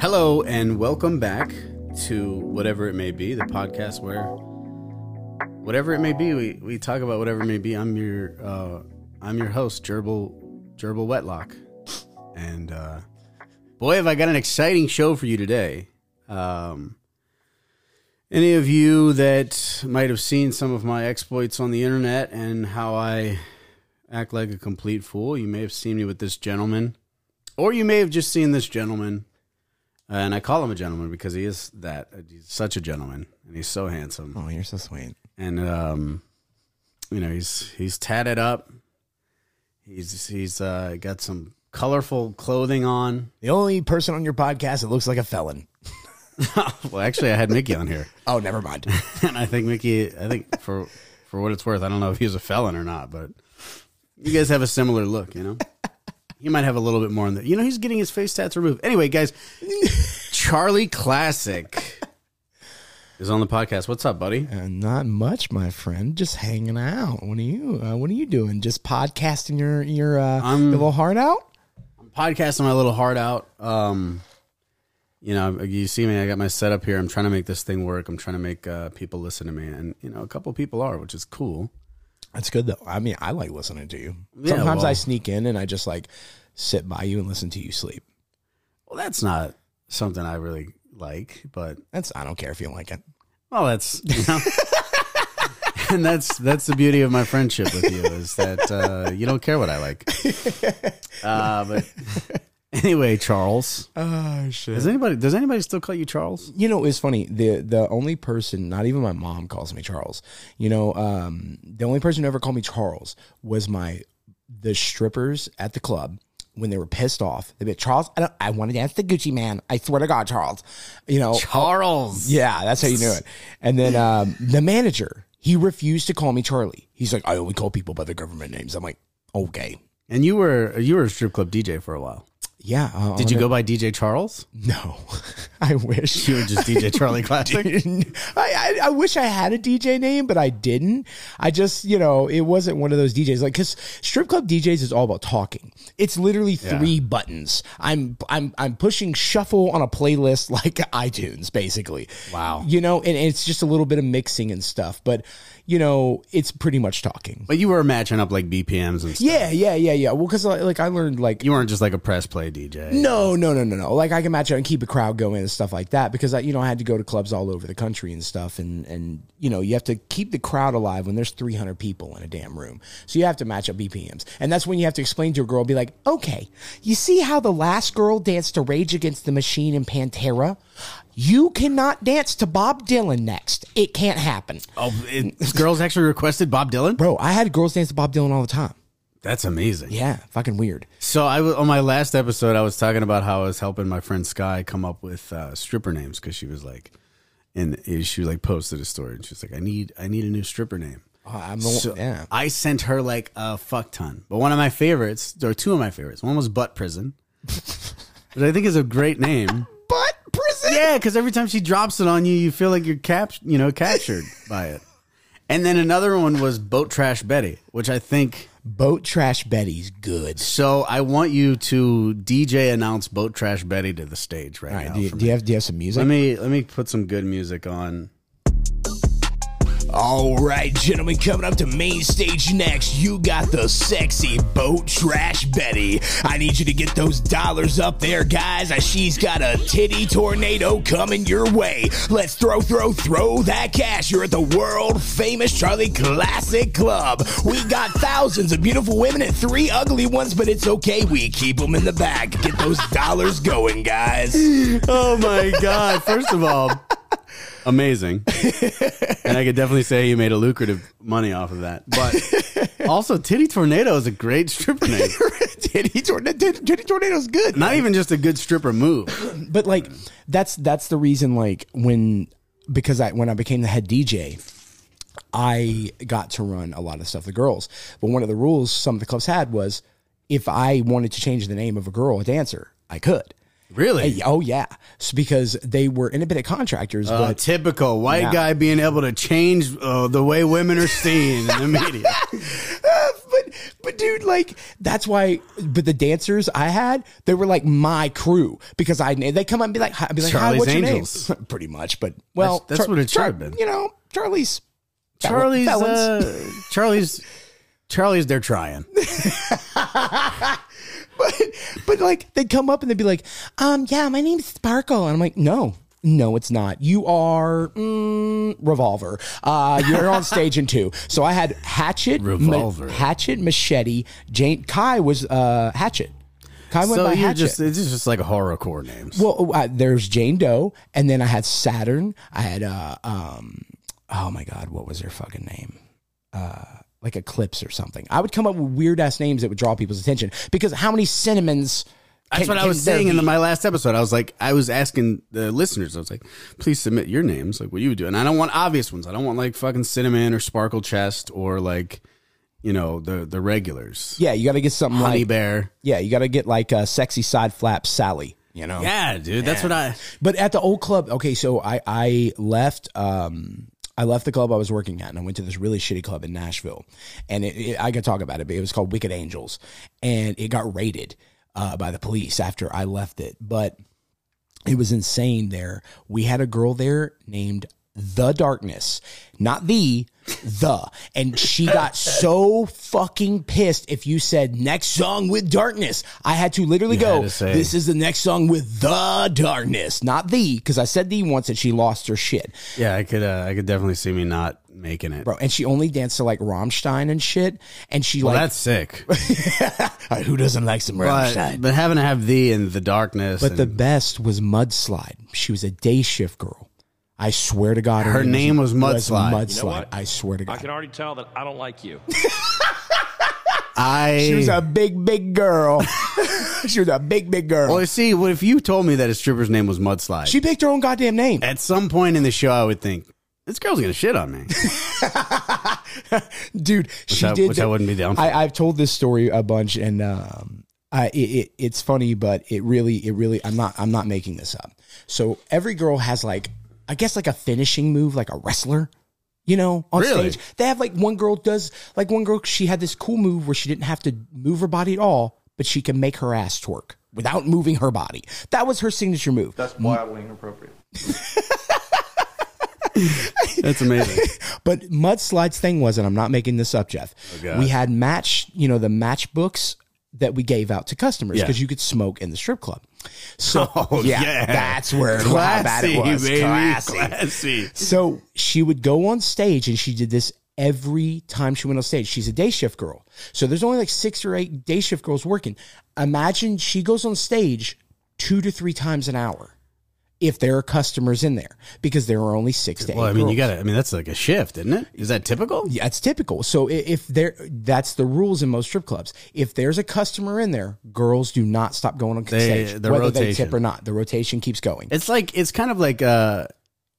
Hello and welcome back to whatever it may be, the podcast where whatever it may be, we, we talk about whatever it may be. I'm your uh, I'm your host, Gerbil Gerbil Wetlock, and uh, boy, have I got an exciting show for you today. Um, any of you that might have seen some of my exploits on the internet and how I act like a complete fool, you may have seen me with this gentleman, or you may have just seen this gentleman. And I call him a gentleman because he is that. He's such a gentleman, and he's so handsome. Oh, you're so sweet. And um, you know, he's he's tatted up. He's he's uh, got some colorful clothing on. The only person on your podcast that looks like a felon. well, actually, I had Mickey on here, Oh, never mind. and I think Mickey. I think for for what it's worth, I don't know if he was a felon or not, but you guys have a similar look. You know, he might have a little bit more in the. You know, he's getting his face tats removed. Anyway, guys, Charlie Classic is on the podcast. What's up, buddy? Uh, not much, my friend. Just hanging out. What are you? Uh, what are you doing? Just podcasting your your, uh, I'm- your little heart out? podcasting my little heart out. Um, you know, you see me. I got my setup here. I'm trying to make this thing work. I'm trying to make uh, people listen to me, and you know, a couple people are, which is cool. That's good though. I mean, I like listening to you. Yeah, Sometimes well- I sneak in and I just like sit by you and listen to you sleep. Well, that's not something I really like, but That's I don't care if you like it. well, that's you know, and that's that's the beauty of my friendship with you is that uh, you don't care what I like. Uh, but anyway, Charles, Oh shit. does anybody does anybody still call you Charles? You know, it's funny. The the only person, not even my mom, calls me Charles. You know, um, the only person who ever called me Charles was my the strippers at the club when they were pissed off. They'd be like, Charles, I, don't, I want to dance the Gucci Mane. I swear to God, Charles. You know, Charles. yeah, that's how you knew it. And then um, the manager, he refused to call me Charlie. He's like, I only call people by their government names. I'm like, okay, And you were you were a strip club DJ for a while. Yeah. Uh, Did you go by DJ Charles? No, I wish. You were just DJ Charlie Classic. I, I I wish I had a DJ name, but I didn't. I just you know it wasn't one of those DJs like because strip club DJs is all about talking. It's literally three buttons. I'm I'm I'm pushing shuffle on a playlist like iTunes basically. Wow. You know, and it's just a little bit of mixing and stuff, but you know it's pretty much talking. But you were matching up like BPMs and stuff. Yeah, yeah, yeah, yeah. Well, because uh, like I learned like You weren't just like a press play DJ. no, no, no, no, no. Like I can match up and keep a crowd going and stuff like that because I, you know, I had to go to clubs all over the country and stuff, and and you know, you have to keep the crowd alive when there's 300 people in a damn room. So you have to match up BPMs, and that's when you have to explain to a girl, be like, okay, you see how the last girl danced to Rage Against the Machine and Pantera. You cannot dance to Bob Dylan next. It can't happen. Oh, it, girls actually requested Bob Dylan. Bro, I had girls dance to Bob Dylan all the time. That's amazing. Yeah, fucking weird. So I was on my last episode. I was talking about how I was helping my friend Sky come up with uh, stripper names because she was like, and she like posted a story and she's like, I need I need a new stripper name. Oh, I'm the So one, yeah. I sent her like a fuck ton. But one of my favorites, or two of my favorites. One was Butt Prison, which I think is a great name. Yeah, because every time she drops it on you, you feel like you're cap, you know, captured by it. And then another one was Boat Trash Betty, which I think. Boat Trash Betty's good. So I want you to DJ announce Boat Trash Betty to the stage right, All right, now. do you, do you have do you have some music? let me let me put some good music on. All right, gentlemen, coming up to main stage next, you got the sexy boat trash Betty. I need you to get those dollars up there, guys. Uh, she's got a titty tornado coming your way. Let's throw, throw, throw that cash. You're at the world famous Charlie Classic Club. We got thousands of beautiful women and three ugly ones, but it's okay. We keep them in the bag. Get those dollars going, guys. Oh my god! First of all, amazing, and I could definitely say you made a lucrative money off of that. But also, Titty Tornado is a great stripper name. titty, tornado, titty tornado's good. Not even just a good stripper move. but like that's that's the reason like when because I when I became the head DJ I got to run a lot of stuff the girls but one of the rules some of the clubs had was if I wanted to change the name of a girl a dancer I could Really? Hey, oh yeah so because they were independent contractors Uh, but typical white Yeah. guy being able to change uh, the way women are seen in the media. but but but dude, like that's why. But the dancers I had, they were like my crew because I they come up and be like, I'd be like, Hi, Charlie's what's Angels. your name? Pretty much, but well, that's what it should have been. You know, Charlie's Charlie's uh, Charlie's Charlie's they're trying. but but like they'd come up and they'd be like, um, yeah, my name's Sparkle, and I'm like, no. No, it's not. You are mm, Revolver. Uh, you're on stage in two. So I had Hatchet, ma- Revolver. Hatchet, Machete. Jane Kai was uh, Hatchet. Kai went So by Hatchet. just it's just like horrorcore names. Well, uh, there's Jane Doe, and then I had Saturn. I had uh, um, oh my god, what was her fucking name? Uh, like Eclipse or something. I would come up with weird ass names that would draw people's attention because how many cinnamons? That's can- what I was saying in the, my last episode. I was like, I was asking the listeners. I was like, please submit your names, like what you would do. And I don't want obvious ones. I don't want like fucking cinnamon or sparkle chest or like, you know, the the regulars. Yeah, you got to get something Honey like bear. yeah, you got to get like a sexy side flap Sally. You know. Yeah, dude. That's what I. But at the old club, okay, so I I left um I left the club I was working at and I went to this really shitty club in Nashville. And it, it, I could talk about it, but it was called Wicked Angels. And it got raided uh, by the police after I left it. But it was insane there. We had a girl there named The Darkness, not the, the. And she got so fucking pissed if you said next song with darkness. I had to literally You go, this is the next song with The Darkness, not the, because I said the once and she lost her shit. Yeah, I could. Uh, I could definitely see me not making it. Bro, and she only danced to like Rammstein and shit. And she Well, like, that's sick. Uh, who doesn't like some but, Rammstein? but having to have thee in the darkness. But the best was Mudslide. She was a day shift girl. I swear to God, Her name was Mudslide. Mudslide. You know what? I swear to God. I God, can already tell that I don't like you. I. she was a big, big girl. she was a big, big girl. well, see, what if you told me that a stripper's name was Mudslide? she picked her own goddamn name. At some point in the show, I would think this girl's gonna shit on me. dude. She I- did. which I wouldn't be down for. I, I've told this story a bunch, and um, I, it, it, it's funny, but it really, it really, I'm not, I'm not making this up. So every girl has like, I guess, like a finishing move, like a wrestler. You know, on Really? stage, they have like one girl does like one girl. She had this cool move where she didn't have to move her body at all, but she can make her ass twerk without moving her body. That was her signature move. That's wildly inappropriate. That's amazing. But Mudslide's thing was, and I'm not making this up, Jeff. Oh, God. we had match, you know, the match books that we gave out to customers Yeah. because you could smoke in the strip club. So Oh, yeah, yeah. that's where bad it was. baby. Classy. Classy. So she would go on stage, and she did this every time she went on stage. She's a day shift girl, so there's only like six or eight day shift girls working. Imagine she goes on stage two to three times an hour. If there are customers in there, because there are only six to eight. Well, I mean, you got to. I mean, that's like a shift, isn't it? Is that typical? Yeah, it's typical. So if there, that's the rules in most strip clubs. If there's a customer in there, girls do not stop going on They- stage, the whether they tip or not. The rotation keeps going. It's like it's kind of like uh,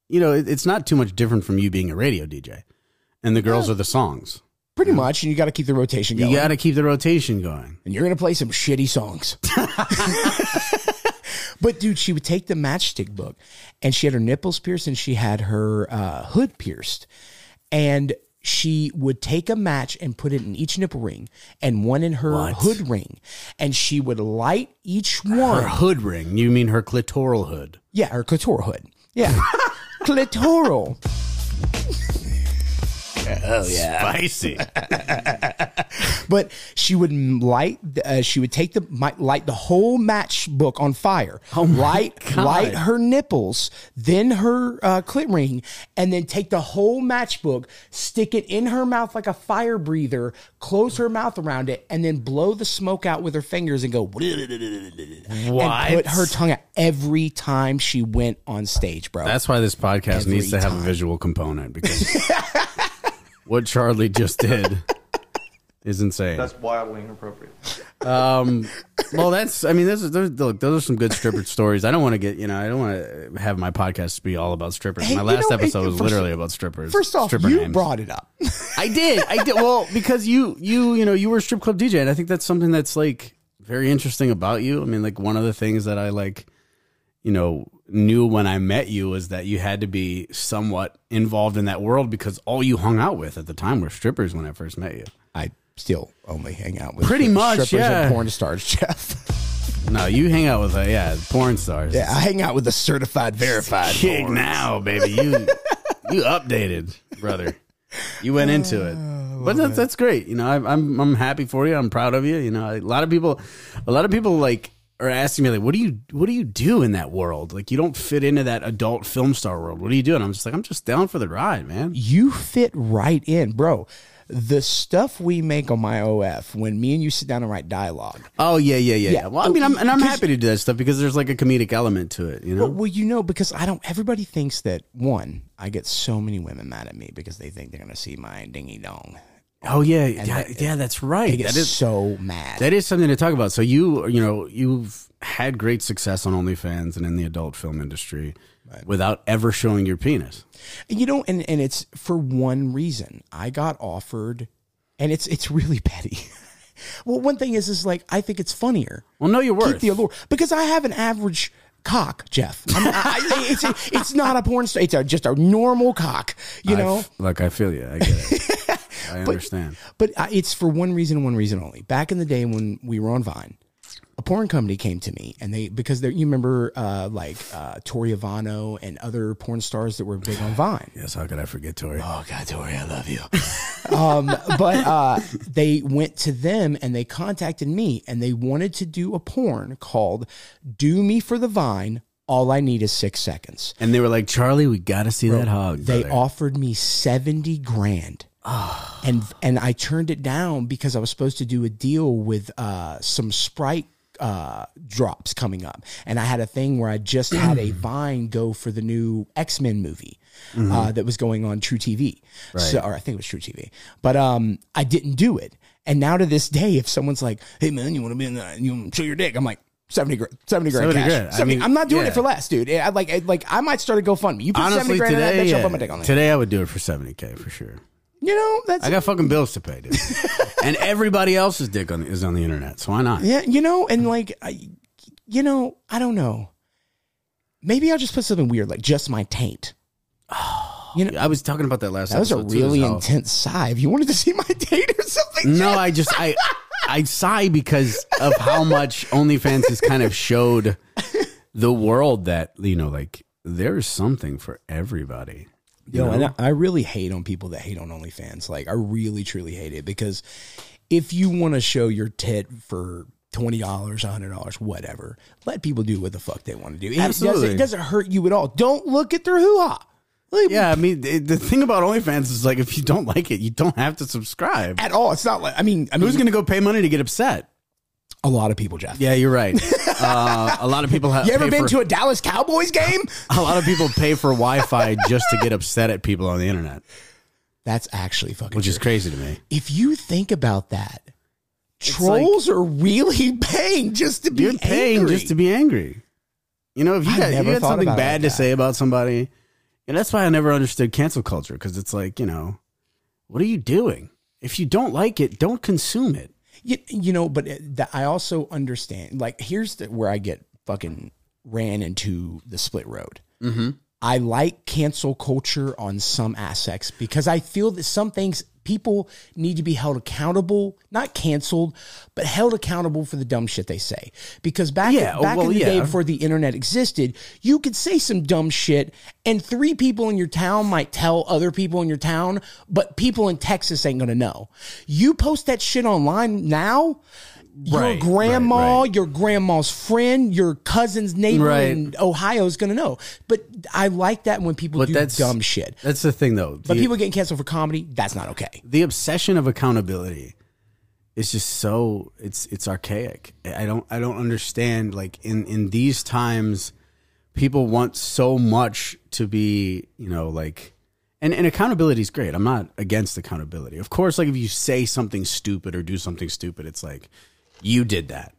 you know, it's not too much different from you being a radio DJ, and the girls are the songs. Pretty much, and you got to keep the rotation going. You got to keep the rotation going. and you're gonna play some shitty songs. but dude, she would take the matchstick book, and she had her nipples pierced, and she had her uh, hood pierced, and she would take a match and put it in each nipple ring and one in her What? hood ring, and she would light each one. Her hood ring. You mean her clitoral hood? Yeah, her clitoral hood. Yeah, clitoral. Oh yeah, spicy. But she would light. Uh, she would take the might light the whole matchbook on fire. Oh light God. light her nipples, then her uh, clit ring, and then take the whole matchbook, stick it in her mouth like a fire breather, close her mouth around it, and then blow the smoke out with her fingers and go. What? And put her tongue out every time she went on stage, bro. That's why this podcast Every needs to have a visual component because what Charlie just did is insane. That's wildly inappropriate. Um, well, that's. I mean, those are, those, look, those are some good stripper stories. I don't want to get. You know, I don't want to have my podcast be all about strippers. Hey, my last know, episode hey, was first- literally about strippers. First off, stripper you names. brought it up. I did. I did. Well, because you, you, you know, you were a strip club DJ, and I think that's something that's like very interesting about you. I mean, like one of the things that I like, you know, knew when I met you was that you had to be somewhat involved in that world because all you hung out with at the time were strippers when I first met you. I still only hang out with Pretty much, strippers yeah. and porn stars, Jeff. No, you hang out with uh, yeah porn stars. yeah, I hang out with the certified verified. Kick now, baby. You you updated, brother. You went into it, Oh, but that's that's great. You know, I, I'm I'm happy for you. I'm proud of you. You know, a lot of people, a lot of people like are asking me like, what do you what do you do in that world? Like, you don't fit into that adult film star world. What do you do? And I'm just like, I'm just down for the ride, man. You fit right in, bro. The stuff we make on my OF when me and you sit down and write dialogue. Oh yeah, yeah, yeah. Yeah. yeah. Well, I mean, I'm, and I'm happy to do that stuff because there's like a comedic element to it. You know. Well, you know, because I don't. Everybody thinks that one. I get so many women mad at me because they think they're gonna see my dingy dong. Oh yeah, yeah, that- yeah. That's right. That is so mad. That is something to talk about. So you, you know, you've had great success on OnlyFans and in the adult film industry without ever showing your penis. you know, and and it's for one reason. I got offered, and it's it's really petty. well, one thing is, is like I think it's funnier. Well, no, you're worth. the allure because I have an average cock, Jeff. I, I, it's it's not a porn star. It's a, just a normal cock. You I know. f- like I feel you. I get it. I understand. But uh, it's for one reason and one reason only. Back in the day when we were on Vine, a porn company came to me and they because they you remember uh, like uh, Tori Ivano and other porn stars that were big on Vine. Yes, how could I forget Tori? Oh God, Tori, I love you. um, but uh, they went to them and they contacted me and they wanted to do a porn called "Do Me for the Vine." All I need is six seconds. And they were like, Charlie, we got to see that hog. They brother." offered me seventy grand. and and I turned it down because I was supposed to do a deal with uh, some Sprite uh, drops coming up, and I had a thing where I just had a Vine go for the new X Men movie uh, that was going on truTV, so, or I think it was truTV, but um, I didn't do it. And now to this day, if someone's like, "Hey man, you want to be in the, you show your dick," I'm like. 70 grand, 70 grand 70 cash. grand. I mean, I'm not doing yeah. it for less, dude. I like, I, like, I might start a GoFundMe. You put 70 Honestly, grand in that today, bitch, I'll put my dick on today I would do it for 70K for sure. You know, that's I got fucking bills to pay, dude. and everybody else's dick on, is on the internet, so why not? Yeah, you know, and like, I, you know, I don't know. Maybe I'll just put something weird, like just my taint. You know, I was talking about that last that was a episode, too, really is how- intense sigh. If you wanted to see my taint or something, No. I just I I sigh because of how much OnlyFans has kind of showed the world that you know, like there's something for everybody. Yo, know? and I, I really hate on people that hate on OnlyFans. Like, I really, truly hate it because if you want to show your tit for twenty dollars, hundred dollars, whatever, let people do what the fuck they want to do. It Absolutely. doesn't, it doesn't hurt you at all. Don't look at their hoo ha. Like, yeah, I mean the, the thing about OnlyFans is like if you don't like it, you don't have to subscribe. At all. It's not like I mean, I mean, Who's gonna go pay money to get upset? A lot of people, Jeff. Yeah, you're right. Uh, a lot of people have. You ever been for, to a Dallas Cowboys game? a lot of people pay for Wi-Fi just to get upset at people on the internet, That's actually fucking. which is crazy to me. if you think about that, trolls are really paying just to be You're paying angry. just to be angry. You know, if you got, never you had something bad like to say about somebody, and that's why I never understood cancel culture because it's like, you know, what are you doing? If you don't like it, don't consume it. You, you know, but it- I also understand. Like, here's the, where I get fucking ran into the split road. Mm-hmm. I like cancel culture on some aspects because I feel that some things people need to be held accountable, not canceled, but held accountable for the dumb shit they say. Because back Yeah, back well, in the day before the internet existed, you could say some dumb shit, and three people in your town might tell other people in your town, but people in Texas ain't gonna know. You post that shit online now. Right, your grandma, right, right. your grandma's friend, your cousin's neighbor in Ohio is gonna know. But I like that when people But do that's dumb shit. That's the thing, though. But the, people getting canceled for comedy, that's not okay. the obsession of accountability is just so it's it's archaic. I don't I don't understand. Like in in these times, people want so much to be you know like. And, and accountability is great. I'm not against accountability. Of course, like if you say something stupid or do something stupid, it's like you did that.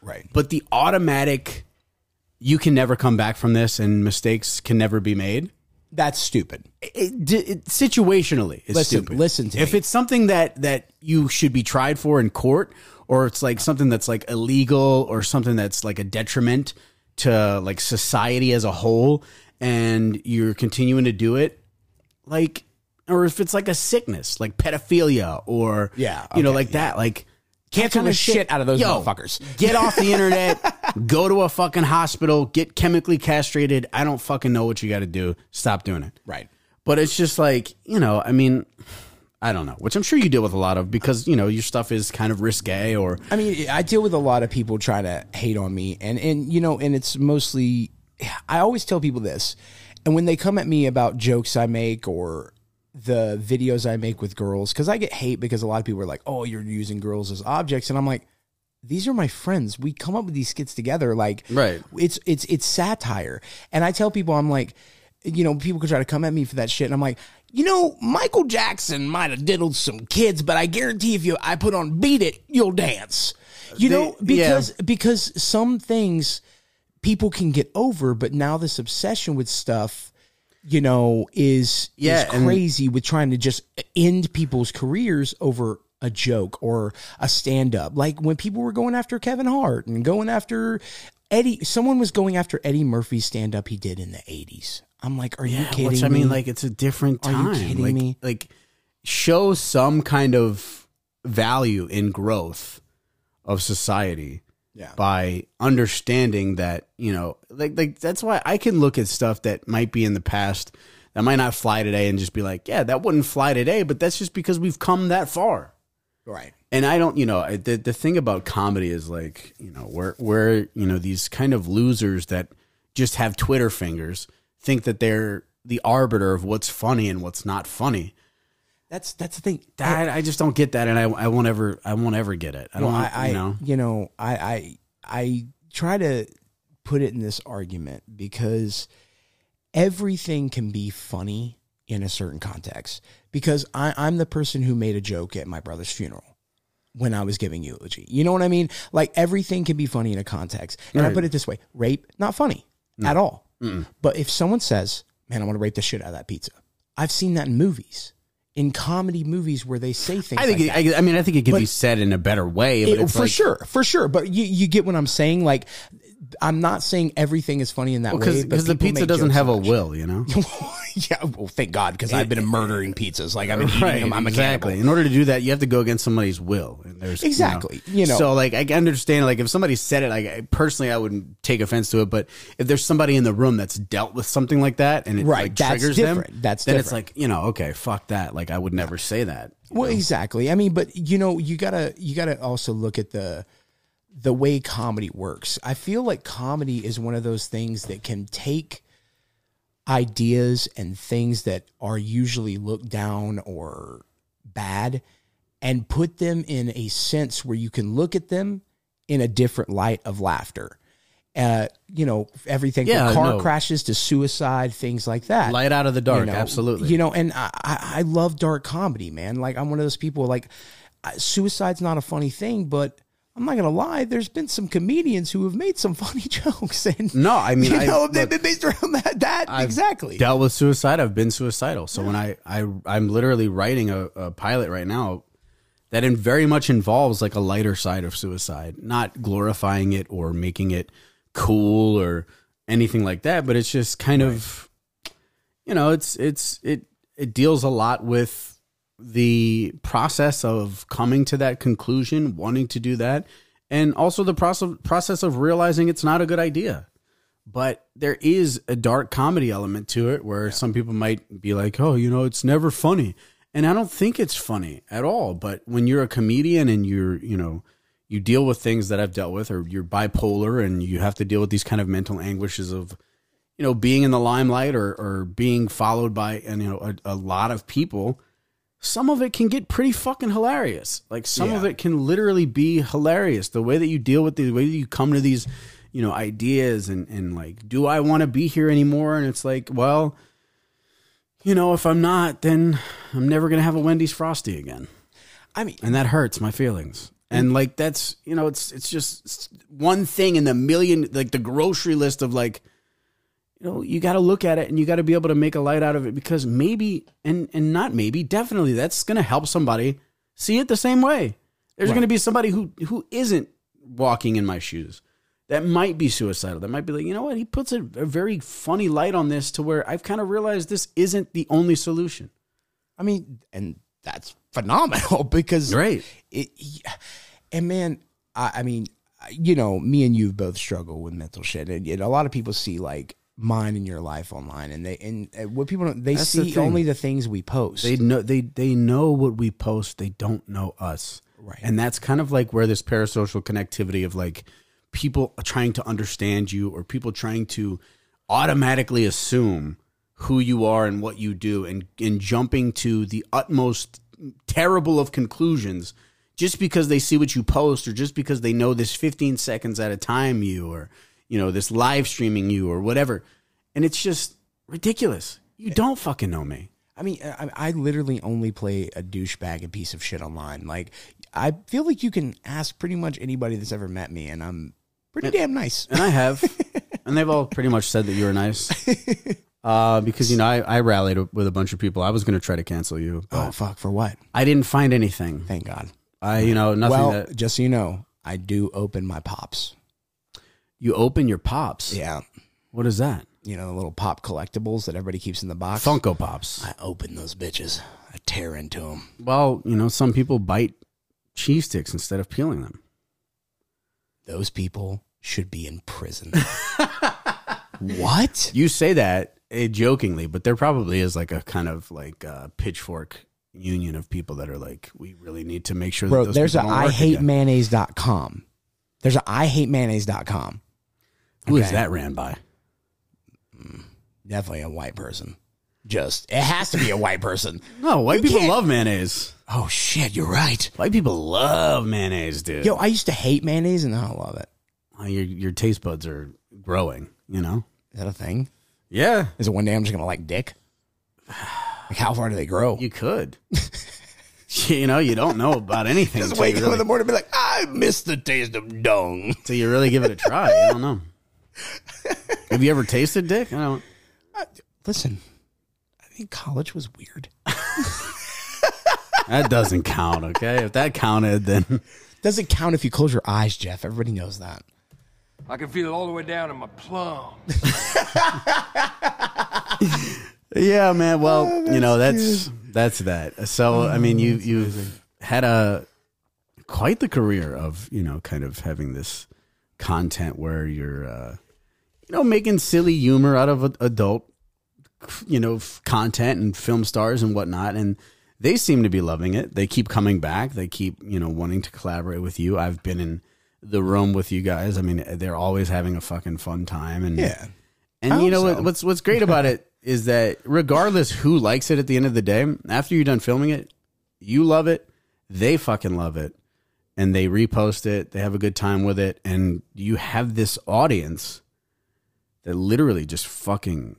Right. But the automatic, you can never come back from this, and mistakes can never be made. That's stupid. It, it, it- situationally, it's Listen- stupid. listen to if me. it's something that that you should be tried for in court, or it's like something that's like illegal, or something that's like a detriment to like society as a whole, and you're continuing to do it, like or if it's like a sickness, like pedophilia or Yeah, you know, okay, like that, like Cancel the of shit out of those Yo, motherfuckers. Get off the internet, go to a fucking hospital, get chemically castrated. I don't fucking know what you got to do. Stop doing it. Right. But it's just like, you know, I mean, I don't know, which I'm sure you deal with a lot of because, you know, your stuff is kind of risque or I mean, I deal with a lot of people trying to hate on me, and and you know, and it's mostly. I always tell people this, and when they come at me about jokes I make or the videos I make with girls, because I get hate because a lot of people are like, "Oh, you're using girls as objects," and I'm like, "These are my friends. We come up with these skits together. Like, Right. It's it's it's satire." And I tell people, I'm like, you know, people could try to come at me for that shit, and I'm like. You know, Michael Jackson might have diddled some kids, but I guarantee if you I put on "Beat It," you'll dance. You They- know, because because some things people can get over, but now this obsession with stuff, you know, is Yeah, is and- crazy with trying to just end people's careers over a joke or a stand up. Like when people were going after Kevin Hart and going after Eddie, someone was going after Eddie Murphy's stand up he did in the 80s. I'm like, are you kidding Which I me? mean, like it's a different time. Are you kidding like, me? Like, show some kind of value in growth of society. Yeah. By understanding that, you know, like like that's why I can look at stuff that might be in the past that might not fly today and just be like, yeah, that wouldn't fly today, but that's just because we've come that far. right. And I don't, you know, the the thing about comedy is like, you know, we're we're you know these kind of losers that just have Twitter fingers think that they're the arbiter of what's funny and what's not funny. That's that's the thing. That I just don't get that, and I I won't ever I won't ever get it. I Well, don't, I, I you know. you know, I, I I try to put it in this argument because everything can be funny in a certain context. Because I, I'm the person who made a joke at my brother's funeral when I was giving eulogy. You know what I mean? Like everything can be funny in a context. And I put it this way: rape, not funny at all. But if someone says, "Man, I want to rape the shit out of that pizza," I've seen that in movies, in comedy movies where they say things. I think like it, that. I, I mean I think it could But- be said in a better way. It- for like, sure, for sure. But you, you get what I'm saying. Like, I'm not saying everything is funny in that way. because the pizza doesn't have a will, you know. yeah, well, thank God, because I've been murdering pizzas. Like I've been eating them. I'm a exactly. In order to do that, you have to go against somebody's will. And there's Exactly. You know. So like, I understand. Like, if somebody said it, like I- personally, I wouldn't take offense to it. But if there's somebody in the room that's dealt with something like that, and it Right, like, that's triggers them, different. That's then it's like you know, okay, fuck that. Like, I would never say that. Well, exactly. I mean, but you know, you gotta you gotta also look at the the way comedy works. I feel like comedy is one of those things that can take ideas and things that are usually looked down or bad and put them in a sense where you can look at them in a different light of laughter. Uh, you know, everything Yeah, from car no. crashes to suicide, things like that Light out of the dark, you know, absolutely. You know, and I, I, I love dark comedy, man. Like I'm one of those people. Like suicide's not a funny thing, but I'm not gonna lie. There's been some comedians who have made some funny jokes, and No, I mean, you I- know, they've been based around that. that exactly. dealt with suicide. I've been suicidal. So when I, I I'm literally writing a, a pilot right now that in very much involves like a lighter side of suicide, not glorifying it or making it cool or anything like that, but it's just kind of you know, it's it's it it deals a lot with the process of coming to that conclusion, wanting to do that, and also the process process of realizing it's not a good idea. But there is a dark comedy element to it where some people might be like, "Oh, you know, it's never funny." And I don't think it's funny at all, but when you're a comedian and you're, you know, you deal with things that I've dealt with or you're bipolar and you have to deal with these kind of mental anguishes of you know, being in the limelight or or being followed by and you know a, a lot of people, some of it can get pretty fucking hilarious. Like some of it can literally be hilarious. The way that you deal with the, the way that you come to these, you know, ideas and and like, do I want to be here anymore? And it's like, well, you know, if I'm not, then I'm never gonna have a Wendy's Frosty again I mean, and that hurts my feelings. And like that's you know it's it's just one thing in the million like the grocery list of like you know you got to look at it and you got to be able to make a light out of it because maybe and and not maybe definitely that's going to help somebody see it the same way. There's going to be somebody who who isn't walking in my shoes that might be suicidal. That might be like, you know what? He puts a, a very funny light on this to where I've kind of realized this isn't the only solution. I mean, and that's phenomenal because Right. it, and man, I, I mean, you know, me and you both struggle with mental shit, and, and a lot of people see like mine in your life online, and they and, what people don't, they That's see thing. only the things we post. They know they they know what we post. They don't know us. Right. And that's kind of like where this parasocial connectivity of like people trying to understand you or people trying to automatically assume who you are and what you do and and jumping to the utmost terrible of conclusions just because they see what you post or just because they know this 15 seconds at a time you or you know this live streaming you or whatever and it's just ridiculous you don't fucking know me I mean, I, I literally only play a douchebag and piece of shit online. Like, I feel like you can ask pretty much anybody that's ever met me, and I'm pretty damn nice. and I have, and they've all pretty much said that you were nice. Uh, because you know, I, I rallied with a bunch of people. I was going to try to cancel you, Oh fuck! For what? I didn't find anything. Thank God. I, you know, nothing well, that just so you know, I do open my pops. You open your pops. Yeah, What is that? you know the little pop collectibles that everybody keeps in the box. Funko Pops. I open those bitches. I tear into them. Well, you know, some people bite cheese sticks instead of peeling them. Those people should be in prison. what? You say that eh, jokingly, but there probably is like a kind of like uh, pitchfork union of people that are like, we really need to make sure that Bro, those there's a people don't I work hate again. mayonnaise.com. There's a I hate mayonnaise.com. Who is Okay. that ran by? Mm, definitely a white person. Just it has to be a white person. No, white You people can't- love mayonnaise. Oh shit, you're right. White people love mayonnaise, dude. Yo, I used to hate mayonnaise and now I love it. Your your taste buds are growing. You know. Is that a thing? Yeah, Is it one day I'm just gonna like dick? Like how far do they grow? you could. you know, you don't know about anything just wake up in the morning and be like, I miss the taste of dung. until you really give it a try. You don't know. Have you ever tasted dick? I don't. Listen, I think college was weird. That doesn't count. Okay, if that counted, then Doesn't count if you close your eyes, Jeff. Everybody knows that. I can feel it all the way down in my plum. yeah, man. Well, oh, you know that's that's that. So I mean, you you've had a quite the career of you know kind of having this content where you're uh, you know making silly humor out of adult you know content and film stars and whatnot and they seem to be loving it. They keep coming back. They keep you know wanting to collaborate with you. I've been in the room with you guys. I mean they're always having a fucking fun time and Yeah. and you know so. what's what's great about it is that regardless who likes it at the end of the day, after you're done filming it, you love it, they fucking love it, and they repost it. They have a good time with it, and you have this audience that literally just fucking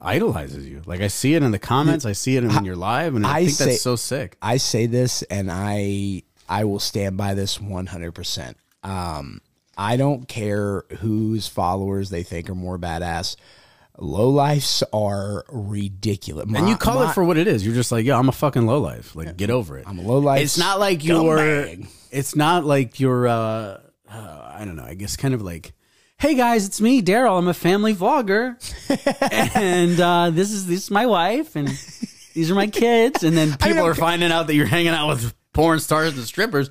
idolizes you. Like I see it in the comments, I see it when you're live, and I, I think say- that's so sick. I say this and I I will stand by this 100%. Um I don't care whose followers they think are more badass. Low lifes are ridiculous. And you call my- it for what it is. You're just like, yo, I'm a fucking low life. Like, get over it. I'm a low life. it's not like you're it's not like you're uh, uh i don't know i guess kind of like hey guys it's me daryl i'm a family vlogger and uh this is this is my wife and these are my kids and then people are finding out that you're hanging out with porn stars and strippers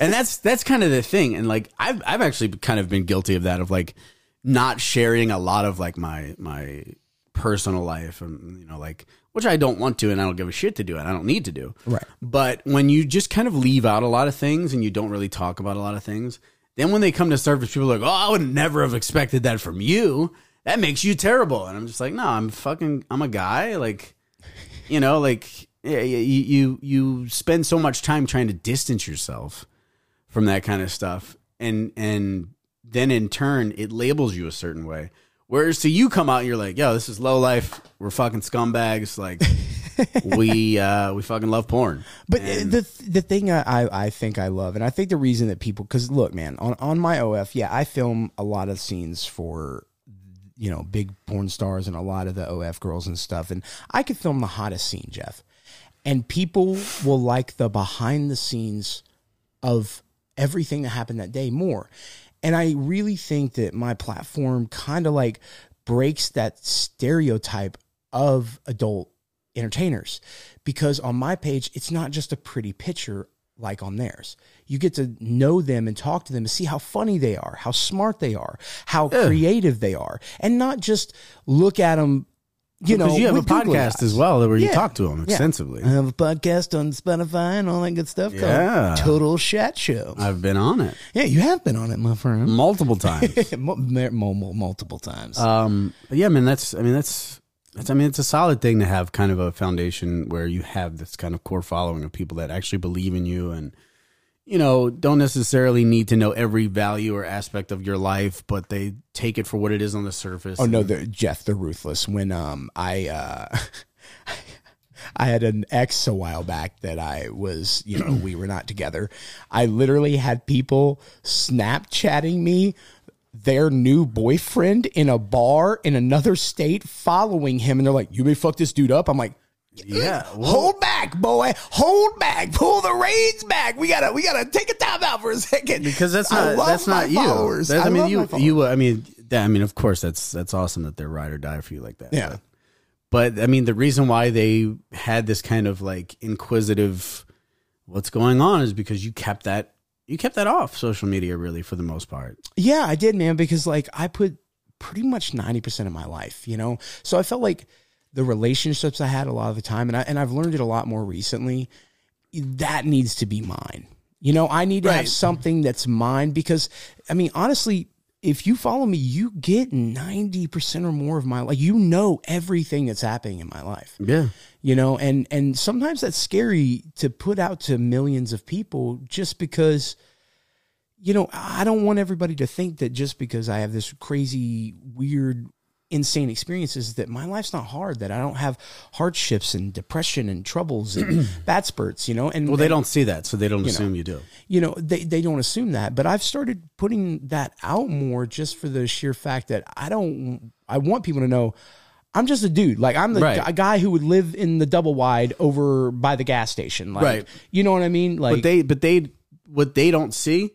and that's that's kind of the thing and like i've i've actually kind of been guilty of that of like not sharing a lot of like my my personal life and you know like which I don't want to and I don't give a shit to do and I don't need to do. Right. But when you just kind of leave out a lot of things and you don't really talk about a lot of things, then when they come to surface, people are like, "Oh, I would never have expected that from you. That makes you terrible." And I'm just like, "No, I'm fucking I'm a guy like you know, like yeah, you you you spend so much time trying to distance yourself from that kind of stuff and and then in turn it labels you a certain way. Whereas to you come out and you're like yo this is low life. We're fucking scumbags. Like we uh we fucking love porn. But And- the the thing I, I I think I love, and I think the reason that people, because look, man, on on my OF, yeah, I film a lot of scenes for you know big porn stars and a lot of the OF girls and stuff, and I could film the hottest scene, Jeff, and people will like the behind the scenes of everything that happened that day more. And I really think that my platform kind of like breaks that stereotype of adult entertainers because on my page it's not just a pretty picture like on theirs. You get to know them and talk to them and see how funny they are, how smart they are, how creative they are, and not just look at them. You know, you have a with podcast eyes. as well where you Yeah. talk to them Yeah. extensively. I have a podcast on Spotify and all that good stuff Yeah. called Total Chat Show. I've been on it yeah, you have been on it, my friend. multiple times. Mul- mul- mul- multiple times. Um, but yeah, man, that's I mean that's that's I mean it's a solid thing to have kind of a foundation where you have this kind of core following of people that actually believe in you and you know don't necessarily need to know every value or aspect of your life, but they take it for what it is on the surface. Oh no, they're, Jeff, they're ruthless. When um I uh I had an ex a while back that I was, you know, we were not together. I literally had people Snapchatting me their new boyfriend in a bar in another state following him and they're like, You may fuck this dude up. I'm like, Yeah, well- hold back, boy. Hold back. Pull the reins back. We gotta we gotta take a time out for a second. because that's I not that's not you. That's- I, mean you you I mean that, I mean of course that's that's awesome that they're ride or die for you like that. Yeah. But, but I mean the reason why they had this kind of like inquisitive what's going on is because you kept that you kept that off social media really for the most part. Yeah, I did, man, because like I put pretty much 90% of my life, you know? So I felt like the relationships I had a lot of the time, and I and I've learned it a lot more recently, that needs to be mine. You know, I need to have something that's mine because I mean, honestly, if you follow me, you get 90% or more of my life. You know everything that's happening in my life Yeah. you know and and sometimes that's scary to put out to millions of people just because you know i don't want everybody to think that just because i have this crazy weird insane experiences that my life's not hard that i don't have hardships and depression and troubles and bad spurts you know and Well, they don't see that, so they don't assume you do. you know they, they don't assume that but i've started putting that out more just for the sheer fact that i don't i want people to know i'm just a dude like i'm the Right. a guy who would live in the double wide over by the gas station like Right. you know what i mean like But they, but they, what they don't see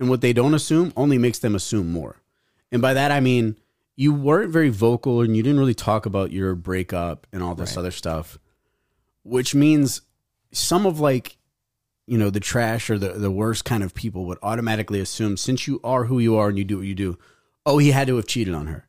and what they don't assume only makes them assume more. And by that I mean you weren't very vocal and you didn't really talk about your breakup and all this other stuff, which means some of like, you know, the trash or the the worst kind of people would automatically assume since you are who you are and you do what you do, oh, he had to have cheated on her.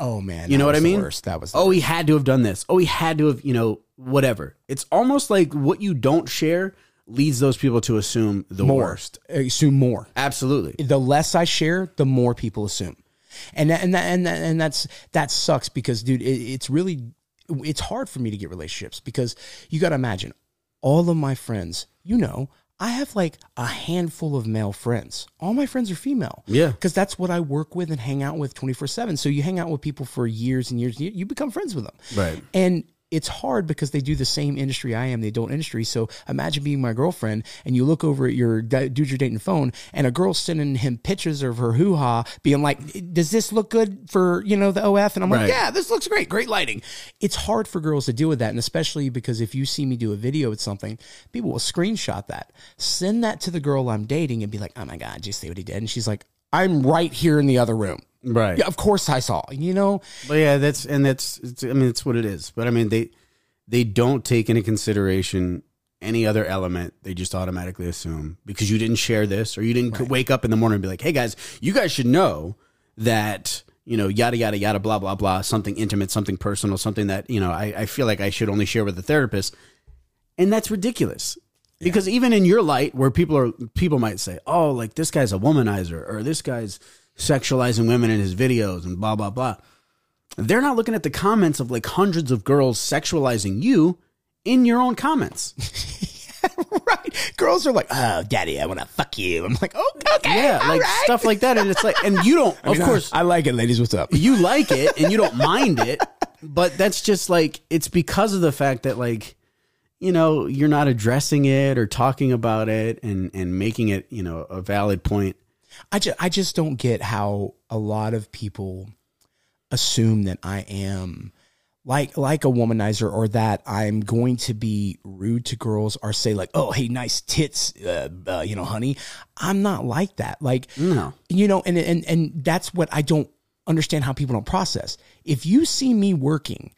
oh man You know what I mean? worst. that was oh, he had to have done this. Oh, he had to have, you know, whatever. It's almost like what you don't share leads those people to assume the more worst. assume more Absolutely. the less I share, the more people assume, and that, and that, and that, and that's that sucks because, dude, it, it's really it's hard for me to get relationships because you got to imagine all of my friends. You know, I have like a handful of male friends. All my friends are female. Yeah. because that's what I work with and hang out with twenty four seven. So you hang out with people for years and years. And you become friends with them, Right. and it's hard because they do the same industry I am, the adult industry. So imagine being my girlfriend and you look over at your dude you're dating phone and a girl sending him pictures of her hoo ha, being like, "Does this look good for you know the OF?" And I'm like, "Yeah, this looks great, great lighting." It's hard for girls to deal with that, and especially because if you see me do a video with something, people will screenshot that, send that to the girl I'm dating, and be like, "Oh my god, did you see what he did?" And she's like, "I'm right here in the other room." Right. Yeah, of course I saw. You know, But yeah, that's and that's it's, I mean it's what it is. But I mean they they don't take into consideration any other element. They just automatically assume because you didn't share this or you didn't wake up in the morning and be like, "Hey guys, you guys should know that." You know, yada yada yada, blah blah blah. Something intimate, something personal, something that you know I, I feel like I should only share with a therapist, and that's ridiculous. Because even in your light, where people are people might say, "Oh, like this guy's a womanizer," or "This guy's sexualizing women in his videos," and blah blah blah they're not looking at the comments of like hundreds of girls sexualizing you in your own comments. right? Girls are like, "Oh, daddy, I want to fuck you." I'm like, "Oh, okay, Yeah, like right." stuff like that. And it's like, and you don't, I of course, I, I like it, ladies. What's up? you like it and you don't mind it, but that's just like, it's because of the fact that like, you know, you're not addressing it or talking about it and, and making it, you know, a valid point. I just, I just don't get how a lot of people assume that I am like like a womanizer or that I'm going to be rude to girls or say like, "Oh, hey, nice tits, uh, uh, you know, honey." I'm not like that. Like, No. you know, and and and that's what I don't understand how people don't process. If you see me working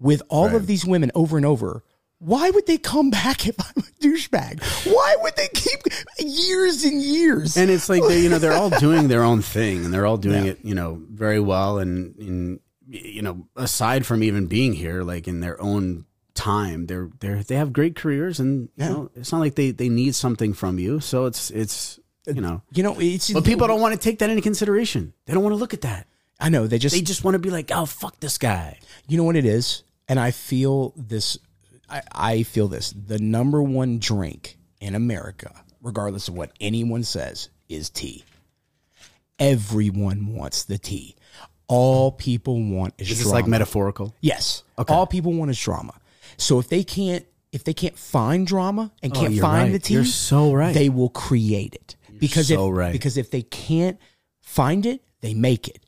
with all of these women over and over, why would they come back if I'm a douchebag? Why would they keep years and years? And it's like they, you know they're all doing their own thing and they're all doing Yeah. it you know very well and in you know aside from even being here like in their own time they're they're they have great careers and Yeah. you know it's not like they they need something from you so it's it's uh, you know you know, it's but people don't want to take that into consideration they don't want to look at that I know they just they just want to be like oh fuck this guy You know what it is? And I feel this I, I feel this. The number one drink in America, regardless of what anyone says, is tea. Everyone wants the tea. All people want is is this drama. like metaphorical Yes. All people want is drama. So if they can't if they can't find drama and Oh, can't you're find right. the tea, You're so right. They will create it. because so if right. because if they can't find it, they make it.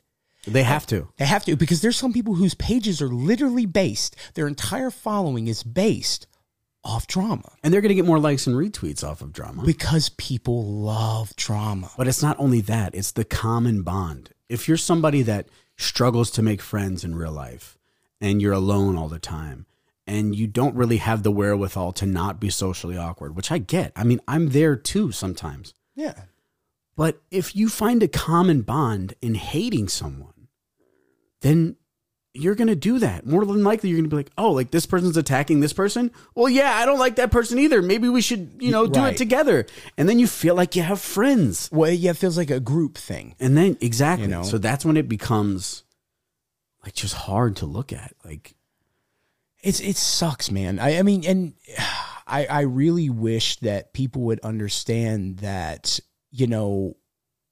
They have to They have to because there's some people whose pages are literally based, their entire following is based off drama and they're going to get more likes and retweets off of drama because people love drama. But it's not only that, it's the common bond. If you're somebody that struggles to make friends in real life and you're alone all the time and you don't really have the wherewithal to not be socially awkward, which I get. I mean, I'm there too sometimes. Yeah. But if you find a common bond in hating someone, then you're going to do that. More than likely, you're going to be like, oh, like this person's attacking this person. Well, yeah, I don't like that person either. Maybe we should, you know, do Right. it together. And then you feel like you have friends. Well, yeah, it feels like a group thing. And then exactly. You know? So that's when it becomes like just hard to look at. Like It's it sucks, man. I, I mean, and I I really wish that people would understand that you know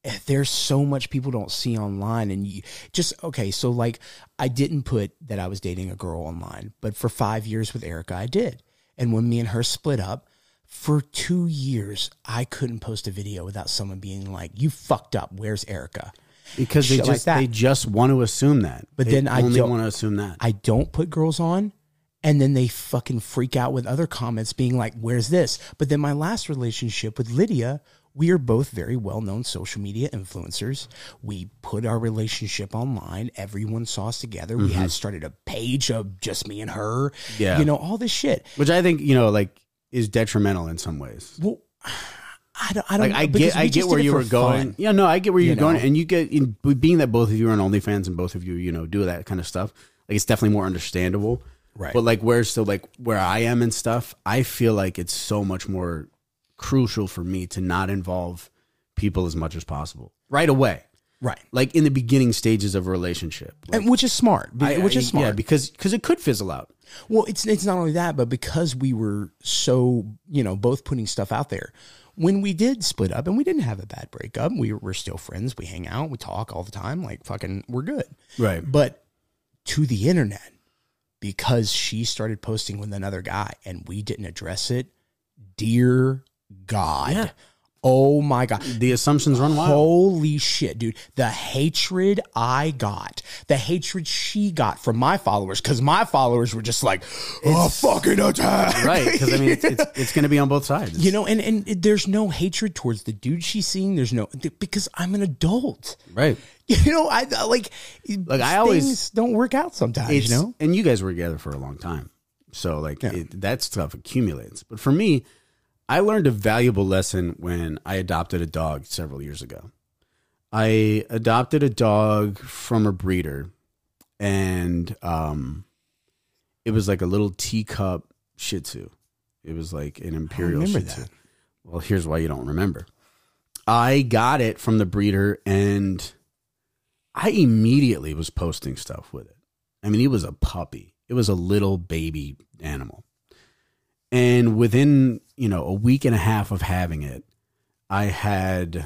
Eh, there's so much people don't see online, and you just okay. So like, I didn't put that I was dating a girl online, but for five years with Erica, I did. And when me and her split up. For two years, I couldn't post a video without someone being like, "You fucked up. Where's Erica?" because they Shit like just that. they just want to assume that. But They then I only don't- want to assume that. I don't put girls on. And then they fucking freak out with other comments being like, where's this? But then my last relationship with Lydia, we are both very well known social media influencers. We put our relationship online. Everyone saw us together. We had started a page of just me and her. Mm-hmm. Yeah. You know, all this shit. Which I think, you know, like is detrimental in some ways. Well, I don't, I don't Like I get, I get where you were going. fun. Yeah, no, I get where you're You going, and you get in being that both of you are on OnlyFans and both of you, you know, do that kind of stuff. Like it's definitely more understandable, Right. But like where's still like where I am and stuff, I feel like it's so much more crucial for me to not involve people as much as possible right away. Right. Like in the beginning stages of a relationship, like, And, which is smart. I- which I- is smart. yeah, because because it could fizzle out. Well, it's it's not only that, but because we were so you know both putting stuff out there. When we did split up, and we didn't have a bad breakup, we were, we're still friends. We hang out, we talk all the time, like fucking, we're good. Right. But to the internet, because she started posting with another guy, and we didn't address it. Dear God, Yeah. oh my God, The assumptions run wild. Holy shit, dude. The hatred I got, the hatred she got from my followers, because my followers were just like, oh, fucking attack. right? Because I mean, it's, it's, it's going to be on both sides. You know, and, and there's no hatred towards the dude she's seeing. There's no, because I'm an adult. right? You know, I like, Like, I always- things don't work out sometimes, you know? and you guys were together for a long time, so like it, that stuff accumulates. But for me, I learned a valuable lesson when I adopted a dog several years ago. I adopted a dog from a breeder, and um, it was like a little teacup Shih Tzu. It was like an imperial Shih Tzu. that. Well, here's why you don't remember. I got it from the breeder, and I immediately was posting stuff with it. I mean, he was a puppy. It was a little baby animal. And within, you know, a week and a half of having it, I had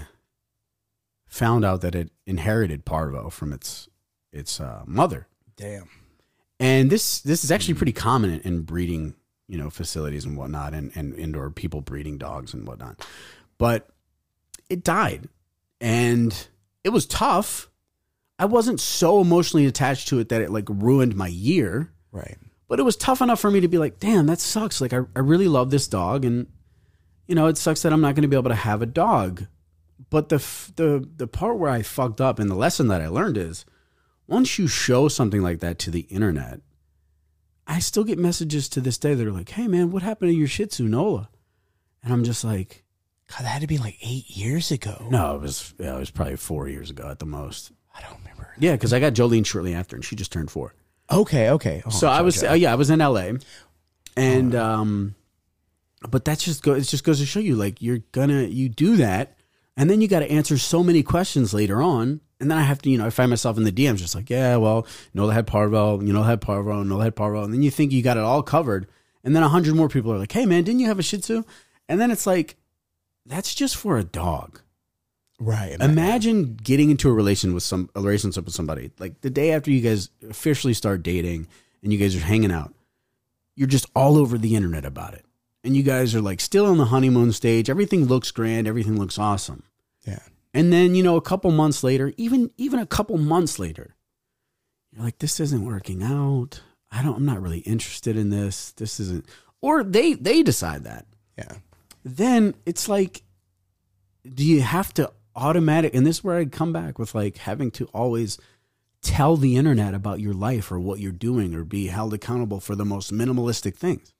found out that it inherited parvo from its its uh, mother. Damn. And this this is actually pretty common in, in breeding, you know, facilities and whatnot, and, and indoor people breeding dogs and whatnot. But it died, and it was tough. I wasn't so emotionally attached to it that it like ruined my year, Right. But it was tough enough for me to be like, damn, that sucks. Like I, I really love this dog, and you know, it sucks that I'm not going to be able to have a dog. But the f- the the part where I fucked up and the lesson that I learned is once you show something like that to the internet, I still get messages to this day that are like, "Hey man, what happened to your Shih Tzu Nola?" And I'm just like, God, that had to be like eight years ago. "No, it was yeah, it was probably four years ago at the most." I don't remember. Yeah, because I got Jolene shortly after, and she just turned four. Okay, okay. Oh, so I was uh, yeah I was in L.A. and um, but that's just go it just goes to show you like you're gonna you do that, and then you got to answer so many questions later on, and then I have to you know I find myself in the DMs just like yeah well Nola had parvo you know had parvo Nola had parvo, and then you think you got it all covered, and then a hundred more people are like hey man didn't you have a Shih Tzu, and then it's like that's just for a dog. Right. Imagine getting into a relation with some a relationship with somebody like the day after you guys officially start dating and you guys are hanging out. You're just all over the internet about it, and you guys are like still on the honeymoon stage. Everything looks grand. Everything looks awesome. yeah. And then you know a couple months later, even even a couple months later, you're like, this isn't working out. I don't. I'm not really interested in this. This isn't. Or they they decide that Yeah. then it's like do you have to automatic and this is where i'd come back with like having to always tell the internet about your life or what you're doing or be held accountable for the most minimalistic things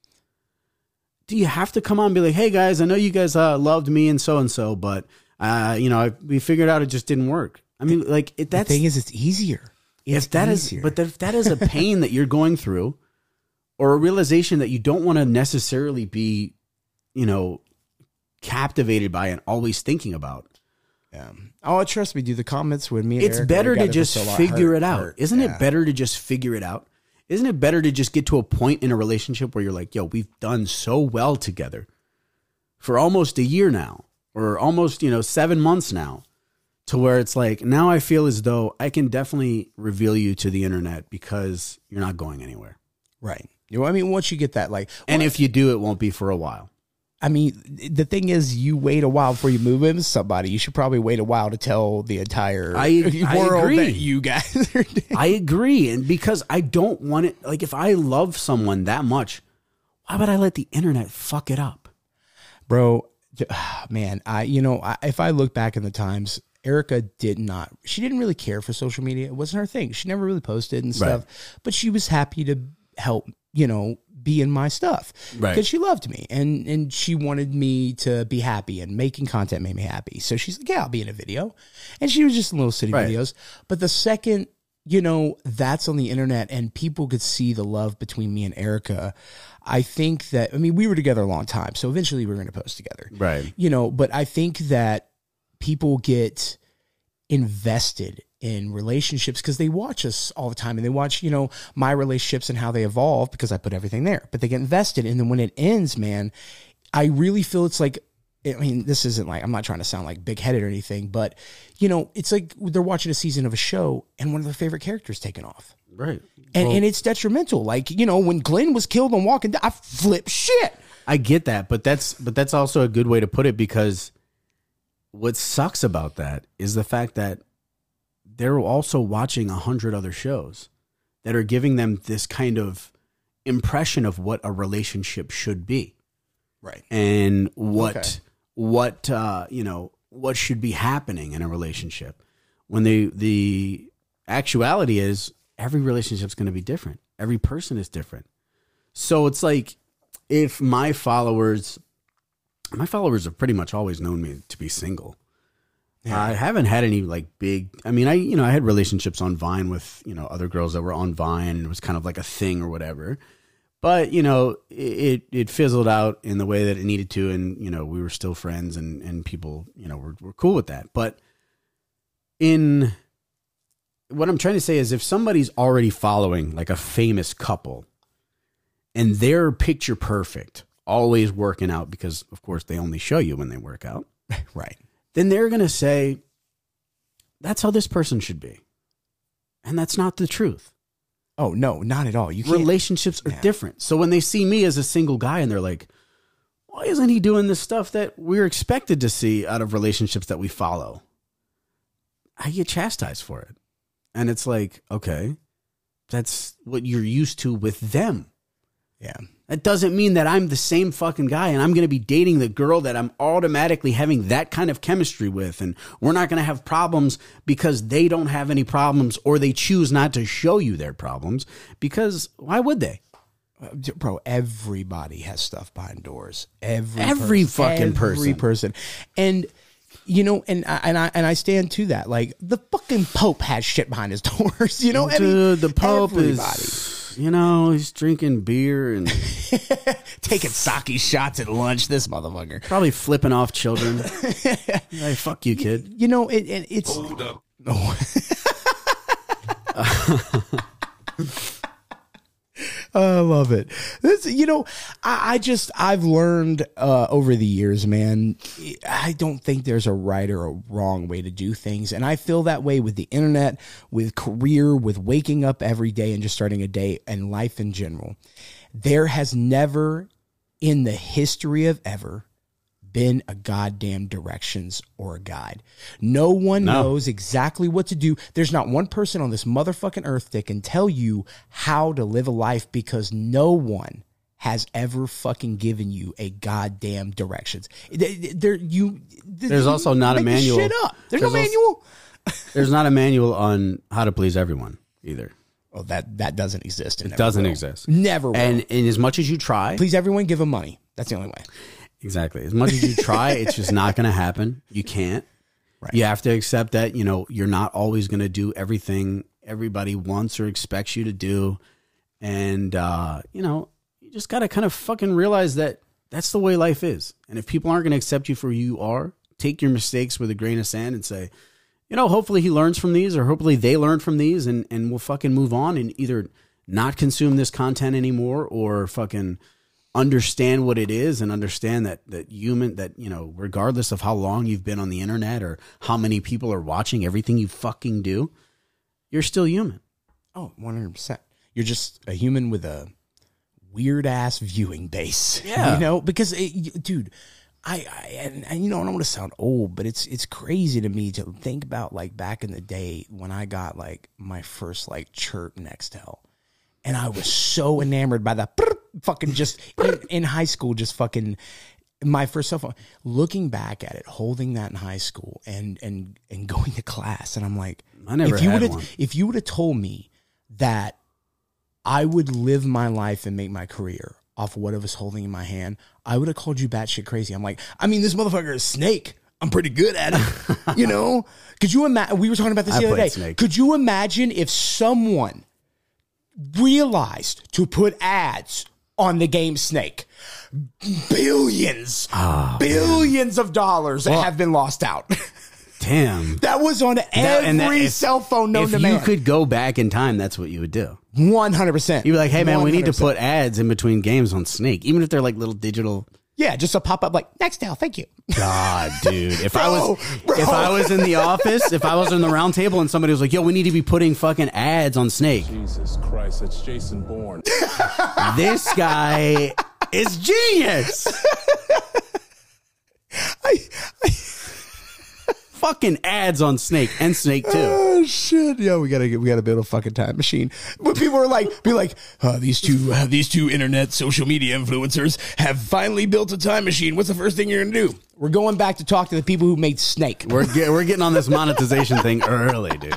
do you have to come on and be like hey guys i know you guys uh, loved me and so and so but uh, you know I, we figured out it just didn't work i mean like it, The that's thing is, it's easier. It's if that is, easier. but if that is a pain that you're going through, or a realization that you don't want to necessarily be, you know, captivated by and always thinking about, yeah. Oh, trust me, dude. The comments with me. It's Eric better to just so figure hurt- it out. hurt. Isn't Yeah. it better to just figure it out? Isn't it better to just get to a point in a relationship where you're like, yo, we've done so well together for almost a year now, or almost, you know, seven months now, to where it's like, now I feel as though I can definitely reveal you to the internet because you're not going anywhere. Right. You know, I mean, once you get that, like, And if you do, it won't be for a while. I mean, the thing is, you wait a while before you move in with somebody. You should probably wait a while to tell the entire I- I world agree. that you guys are. doing. I agree. And because I don't want it, like, if I love someone that much, why would I let the internet fuck it up? bro man i you know I, if i look back in the times erica did not she didn't really care for social media it wasn't her thing she never really posted and stuff but she was happy to help you know be in my stuff Right. because she loved me and and she wanted me to be happy and making content made me happy so she's like yeah i'll be in a video and she was just in little city Right. videos but the second you know that's on the internet and people could see the love between me and erica i think that i mean we were together a long time so eventually we were going to post together Right. you know but i think that people get invested in relationships because they watch us all the time and they watch you know my relationships and how they evolve because i put everything there but they get invested and then when it ends man i really feel it's like I mean, this isn't like I'm not trying to sound like big headed or anything, but you know, it's like they're watching a season of a show and one of their favorite characters taken off, Right. and and it's detrimental. Like you know, when Glenn was killed on Walking Dead, I flipped shit. I get that, but that's but that's also a good way to put it because what sucks about that is the fact that they're also watching a hundred other shows that are giving them this kind of impression of what a relationship should be Right. and what Okay. what uh, you know what should be happening in a relationship when the the actuality is every relationship's going to be different every person is different so it's like if my followers my followers have pretty much always known me to be single i haven't had any like big i mean i you know i had relationships on vine with you know other girls that were on vine. It was kind of like a thing or whatever. But you know it it fizzled out in the way that it needed to. And you know we were still friends and and people you know were, were cool with that. But in what i'm trying to say is if somebody's already following like a famous couple and they're picture perfect always working out because of course they only show you when they work out. Right. Then they're going to say that's how this person should be and that's not the truth Oh no, not at all. You can't. relationships are different. So when they see me as a single guy and they're like, why isn't he doing this stuff that we're expected to see out of relationships that we follow? I get chastised for it. And it's like, okay, that's what you're used to with them. yeah. That doesn't mean that I'm the same fucking guy and I'm going to be dating the girl that I'm automatically having that kind of chemistry with. And we're not going to have problems because they don't have any problems or they choose not to show you their problems because why would they? Uh, Bro, everybody has stuff behind doors. Every Every person, fucking every person. person, and you know, and I, and I and I stand to that. Like the fucking Pope has shit behind his doors. You know, I mean, Dude, the Pope everybody. is, you know, he's drinking beer and taking sake shots at lunch. This motherfucker. probably flipping off children. hey, fuck you, kid. You know, it, it it's. I love it. This, you know, I, I just I've learned uh, over the years, man. I don't think there's a right or a wrong way to do things, and I feel that way with the internet, with career, with waking up every day and just starting a day and life in general. There has never, in the history of ever, been a goddamn directions or a guide. No one No. knows exactly what to do. There's not one person on this motherfucking earth that can tell you how to live a life because no one has ever fucking given you a goddamn directions. There you There's also not a manual. Shit up. There's, no There's also- manual. There's not a manual on how to please everyone either. Oh, that that doesn't exist. It doesn't exist. Never will. And, and as much as you try, please everyone give them money. That's the only way. Exactly. As much as you try, it's just not going to happen. You can't. Right. You have to accept that, you know, you're not always going to do everything everybody wants or expects you to do. And, uh, you know, you just got to kind of fucking realize that that's the way life is. And if people aren't going to accept you for who you are, take your mistakes with a grain of sand and say, you know, hopefully he learns from these or hopefully they learn from these and, and we'll fucking move on and either not consume this content anymore or fucking understand what it is and understand that that human that you know regardless of how long you've been on the internet or how many people are watching everything you fucking do you're still human Oh, 100%. You're just a human with a weird ass viewing base. Yeah. You know, because it, you- dude, I, I and, and you know, I don't want to sound old, but it's it's crazy to me to think about like back in the day when I got like my first like chirp Nextel. And I was so enamored by the fucking just in, in high school, just fucking my first cell phone. Looking back at it, holding that in high school and and and going to class, and I'm like, I never if you had would one. have if you would have told me that I would live my life and make my career off of what I was holding in my hand, I would have called you batshit crazy. I'm like, I mean, this motherfucker is Snake. I'm pretty good at it. you know? Could you imagine? We were talking about this I the other day. Snake. Could you imagine if someone realized to put ads on the game Snake? Billions, Ah, billions of dollars have been lost out. damn that was on every That- that- if- cell phone known to man. if you could go back in time that's what you would do One hundred percent. you'd be like hey man we need to put ads in between games on snake even if they're like little digital yeah, just a pop up like next Nextel. Thank you. God, dude. If I was Bro, bro. if I was in the office, if I was in the round table and somebody was like, "Yo, we need to be putting fucking ads on Snake." Jesus Christ, that's Jason Bourne. This guy is genius. fucking ads on Snake and Snake too. Oh shit! Yeah, we gotta get, we gotta build a fucking time machine. But people are like, be like, uh, these two uh, these two internet social media influencers have finally built a time machine. What's the first thing you're gonna do? We're going back to talk to the people who made Snake. We're get, we're getting on this monetization thing early, dude.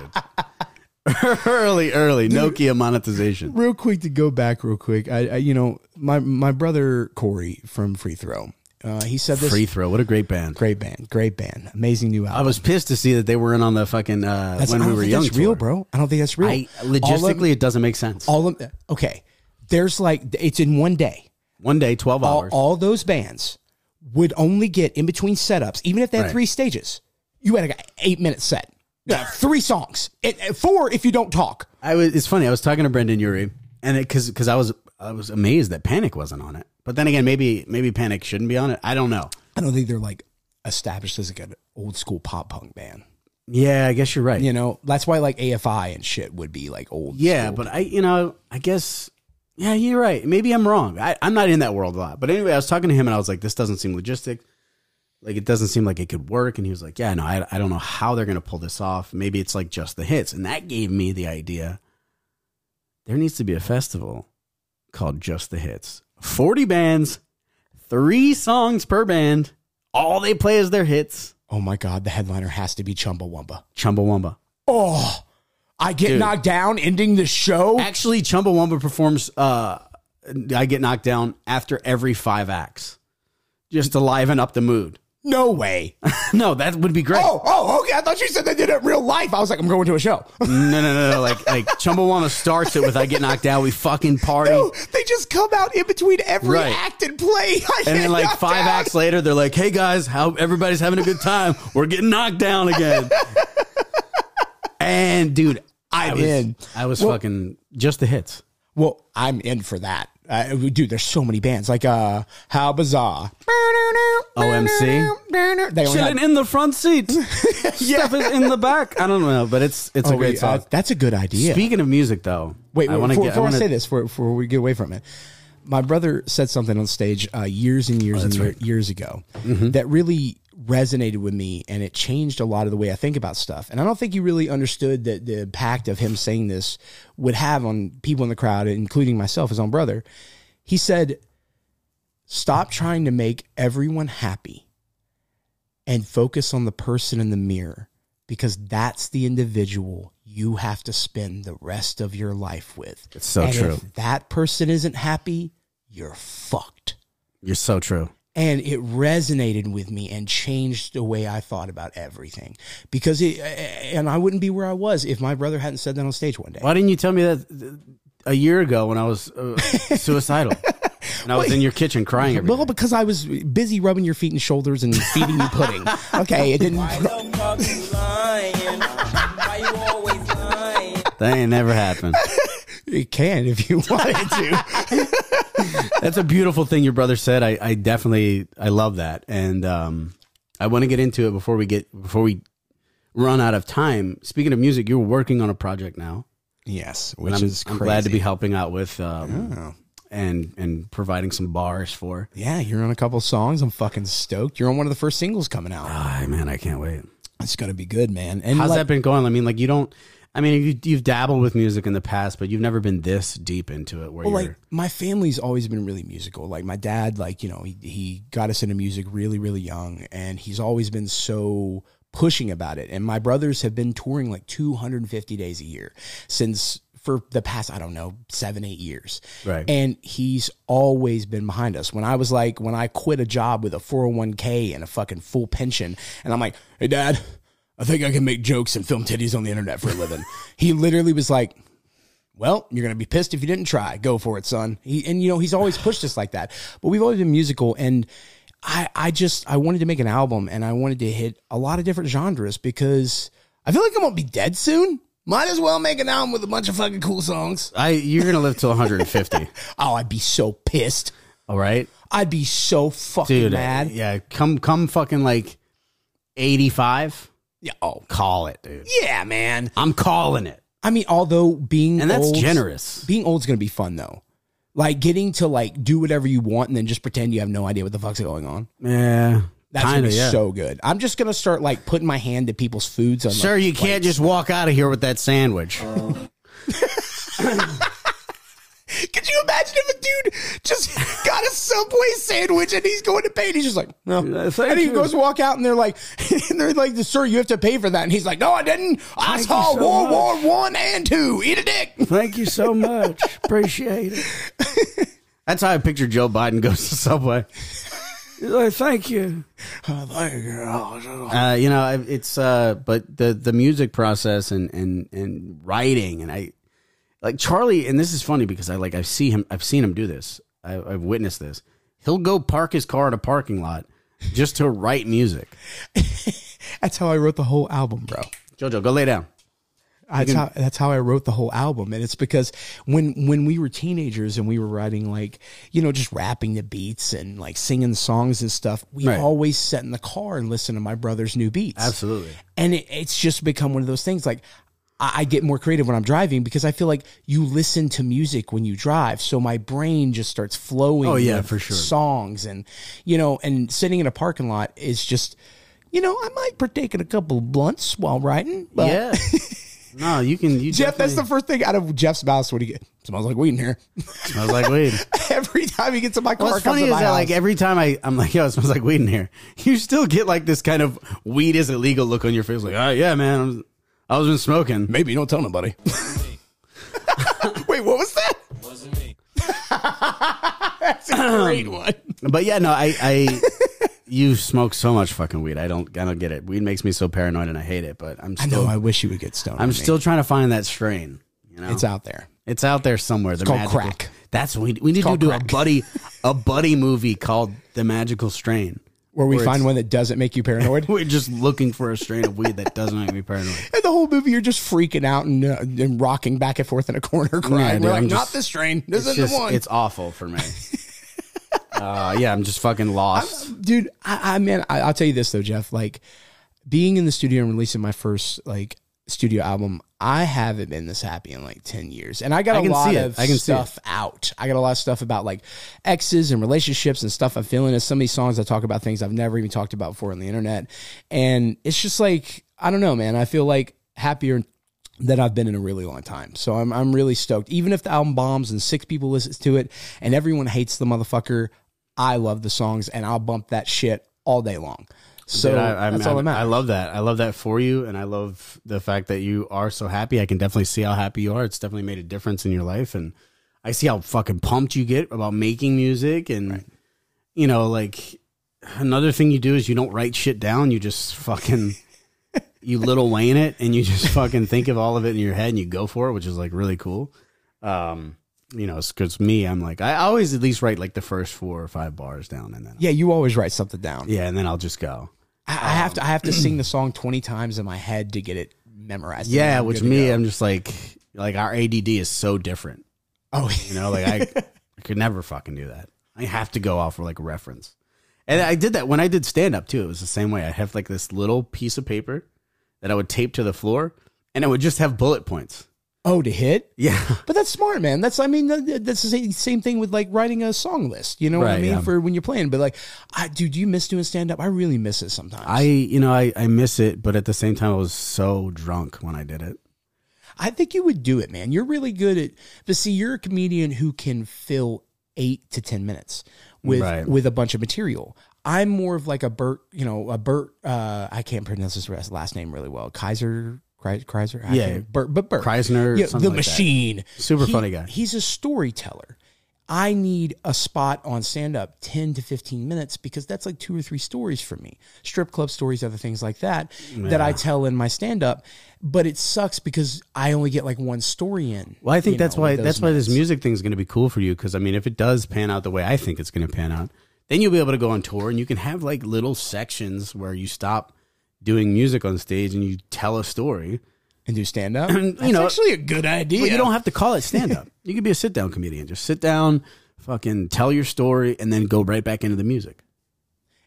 early, early Nokia monetization. real quick to go back real quick. I, I you know my my brother Corey from Free Throw. Uh, he said this. Free throw. What a great band. Great band, great band, amazing new album. I was pissed to see that they weren't on the fucking uh, That's- when I we were young. That's real, bro. I don't think that's real. I All of- logistically, it doesn't make sense. all of okay. There's like it's in one day. One day, twelve All, hours. all those bands would only get in between setups, even if they had Right. three stages. You had an eight minute set, Yeah, three songs, It- it- four if you don't talk. I was. It's funny. I was talking to Brendon Urie, and because because I was I was amazed that Panic wasn't on it. But then again, maybe maybe Panic shouldn't be on it. I don't know. I don't think they're like established as like an old school pop punk band. Yeah, I guess you're right. You know, that's why like AFI and shit would be like old. Yeah, school. but I, you know, I guess, yeah, you're right. Maybe I'm wrong. I, I'm not in that world a lot. But anyway, I was talking to him and I was like, this doesn't seem logistic. Like, it doesn't seem like it could work. And he was like, yeah, no, I, I don't know how they're going to pull this off. Maybe it's like just the hits. And that gave me the idea there needs to be a festival called Just the Hits. 40 bands, three songs per band. All they play is their hits. oh my god, the headliner has to be Chumbawamba. Chumbawamba. Oh, I get Dude. knocked down, ending the show. Actually, Chumbawamba performs uh, I get knocked down after every five acts, just to liven up the mood. No way. No, that would be great. Oh, oh, okay. I thought you said they did it in real life. I was like, I'm going to a show. No, no, no, no. Like, like Chumbawamba starts it with "I get knocked out, We fucking party, No, they just come out in between every Right. act and play. I and then like five acts later, they're like, "Hey guys, how everybody's having a good time? We're getting knocked down again." and dude, I I'm was, in. I was Well- fucking just the hits. Well, I'm in for that. Uh, dude, there's so many bands like uh, How Bizarre, OMC? They only Chilling had- in the front seat. Stuff is in the back. I don't know, but it's it's a Oh, great wait, song. uh, that's a good idea. Speaking of music, though, Wait, wait I wanna before, get- before I, wanna- say this, before, before we get away from it, my brother said something on stage uh, years and years and year- years ago Mm-hmm. that really resonated with me, and it changed a lot of the way I think about stuff. And I don't think he really understood that the impact of him saying this would have on people in the crowd, including myself, his own brother. He said, "Stop trying to make everyone happy, and focus on the person in the mirror." Because that's the individual you have to spend the rest of your life with. It's so And true. If that person isn't happy, you're fucked. You're so true. And it resonated with me and changed the way I thought about everything. Because it, and I wouldn't be where I was if my brother hadn't said that on stage one day. Why didn't you tell me that a year ago when I was uh, suicidal and I was in your kitchen crying every Well, day? because I was busy rubbing your feet and shoulders and feeding you pudding. Okay, it didn't. That ain't never happened. It can if you wanted to. That's a beautiful thing your brother said. I, I definitely I love that, and um, I want to get into it before we get before we run out of time. Speaking of music, you're working on a project now, yes, which I'm, is I'm glad to be helping out with um, Oh. And and providing some bars for. Yeah, you're on a couple songs. I'm fucking stoked. You're on one of the first singles coming out. Ah, man, I can't wait. It's gonna be good, man. And How's like- that been going? I mean, like you don't. I mean, you, you've dabbled with music in the past, but you've never been this deep into it. Where Well, you're like my family's always been really musical. Like my dad, like you know, he he got us into music really, really young, and he's always been so pushing about it. And my brothers have been touring like 250 days a year since for the past I don't know seven, eight years. Right. And he's always been behind us. When I was like, when I quit a job with a 401k and a fucking full pension, and I'm like, hey, dad. I think I can make jokes and film titties on the internet for a living. he literally was like, well, you're gonna be pissed if you didn't try. Go for it, son. He, and you know he's always pushed us like that. But we've always been musical, and I I just I wanted to make an album, and I wanted to hit a lot of different genres because I feel like I'm gonna be dead soon. Might as well make an album with a bunch of fucking cool songs. I, you're gonna live till 150. Oh, I'd be so pissed. all right, I'd be so fucking dude. mad. Yeah, come come fucking like 85. Yeah. Oh, Call it, dude. yeah, man. I'm calling it, I mean, although being and that's old's- generous. Being old's gonna be fun though. Like getting to like do whatever you want and then just pretend you have no idea what the fuck's going on. Yeah, That's kind gonna be Yeah. so good. I'm just gonna start like putting my hand to people's foods. On, Sir, like, you can't just walk out of here with that sandwich. Could you imagine if a dude just got a Subway sandwich and he's going to pay and he's just like, no. Uh, thank and he you. goes walk out and they're like, and they're like, sir, you have to pay for that. And he's like, no, I didn't. I Thank saw you so World much. War One and Two. Eat a dick. Thank you so much. Appreciate it. That's how I picture Joe Biden goes to Subway. He's like, thank you. Uh, you know, it's uh, but the the music process and and and writing and I like Charlie, and this is funny because I like I see him, I've seen him do this. I, I've witnessed this. He'll go park his car at a parking lot just to write music. That's how I wrote the whole album, bro. Jojo, go lay down. That's how that's how I wrote the whole album, and it's because when when we were teenagers and we were writing like you know just rapping the beats and like singing songs and stuff, we Right. always sat in the car and listened to my brother's new beats. Absolutely. and it, it's just become one of those things. Like I, I get more creative when I'm driving because I feel like you listen to music when you drive, so my brain just starts flowing. Oh, yeah, with for sure. Songs and you know, and sitting in a parking lot is just. You know, I might partake in a couple of blunts while riding. But yeah. No, you can. You Jeff, that's the first thing out of Jeff's mouth What do you get smells like weed in here. I was like, wait. Every time he gets in my car, What's comes funny in is my that house. like every time I I'm like, yo, it smells like weed in here. You still get like this kind of weed is illegal look on your face, like, oh yeah, man, I was, I was been smoking. maybe don't tell nobody. Wait, what was that? Wasn't me. That's a great one. But yeah, no, I, I, you smoke so much fucking weed. I don't, I don't get it. Weed makes me so paranoid, and I hate it. But I'm I know. I wish you would get stoned. I'm still trying to find that strain. You know, It's out there. It's out there somewhere. The called magical- crack. That's we we need to do crack. a buddy a buddy movie called The Magical Strain. Where we Where find one that doesn't make you paranoid. We're just looking for a strain of weed that doesn't make me paranoid. And the whole movie, you're just freaking out and, uh, and rocking back and forth in a corner, crying. dude, We're like, not this train. This isn't just the one. it's awful for me. Uh, yeah, I'm just fucking lost. dude i, I man I, i'll tell you this though jeff. Like being in the studio and releasing my first like studio album i haven't been this happy in like 10 years. And i got I a can lot of I can see stuff out. I got a lot of stuff about like exes and relationships and stuff i'm feeling. As some of these songs i talk about things i've never even talked about before on the internet. And it's just like i don't know man. I feel like happier that I've been in a really long time. So I'm I'm really stoked. Even if the album bombs and six people listens to it and everyone hates the motherfucker, I love the songs and I'll bump that shit all day long. So Dude, I, I'm- that's all that matters. I love that. I love that for you, and I love the fact that you are so happy. I can definitely see how happy you are. It's definitely made a difference in your life, and I see how fucking pumped you get about making music. And you know, like another thing you do is you don't write shit down. You just fucking you Lil Wayne it, and you just fucking think of all of it in your head, and you go for it, which is like really cool. Um, you know, because me, I'm like I always at least write like the first four or five bars down, and then Yeah, you always write something down. yeah, and then I'll just go. I, I have to I have to sing the song twenty times in my head to get it memorized. And Yeah, I'm which good to me, go. I'm just like, like our ADD is so different. oh You know, like I, I could never fucking do that. I have to go off for like a reference. And I did that when I did stand up too. It was the same way. I have like this little piece of paper that I would tape to the floor, and it would just have bullet points. Oh to hit. Yeah, But that's smart, man. That's I mean that's the same- thing with like writing a song list. You know what I mean yeah. for when you're playing. But like, I dude, do you miss doing stand up? I really miss it sometimes. I, you know, I, I miss it, but at the same time, I was so drunk when I did it. I think you would do it, man. You're really good at. But see, you're a comedian who can fill eight to ten minutes with Right. with a bunch of material. I'm more of like a Bert, you know, a Bert. Uh, I can't pronounce his last name really well. Kaiser, Kreiser, I Yeah. but Kreisner, yeah, the like that. machine, Super He- funny guy. He's a storyteller. I need a spot on stand up 10 to 15 minutes because that's like two or three stories for me. Strip club stories, other things like that, that I tell in my stand up. But it sucks because I only get like one story in. Well, I think that's know, why that's why this music thing is going to be cool for you because I mean, if it does pan out the way I think it's going to pan out, then you'll be able to go on tour and you can have like little sections where you stop doing music on stage and you tell a story. and do stand up. You That's know- actually a good idea. But you don't have to call it stand up. you could be a sit down comedian. Just sit down, fucking tell your story, and then go right back into the music.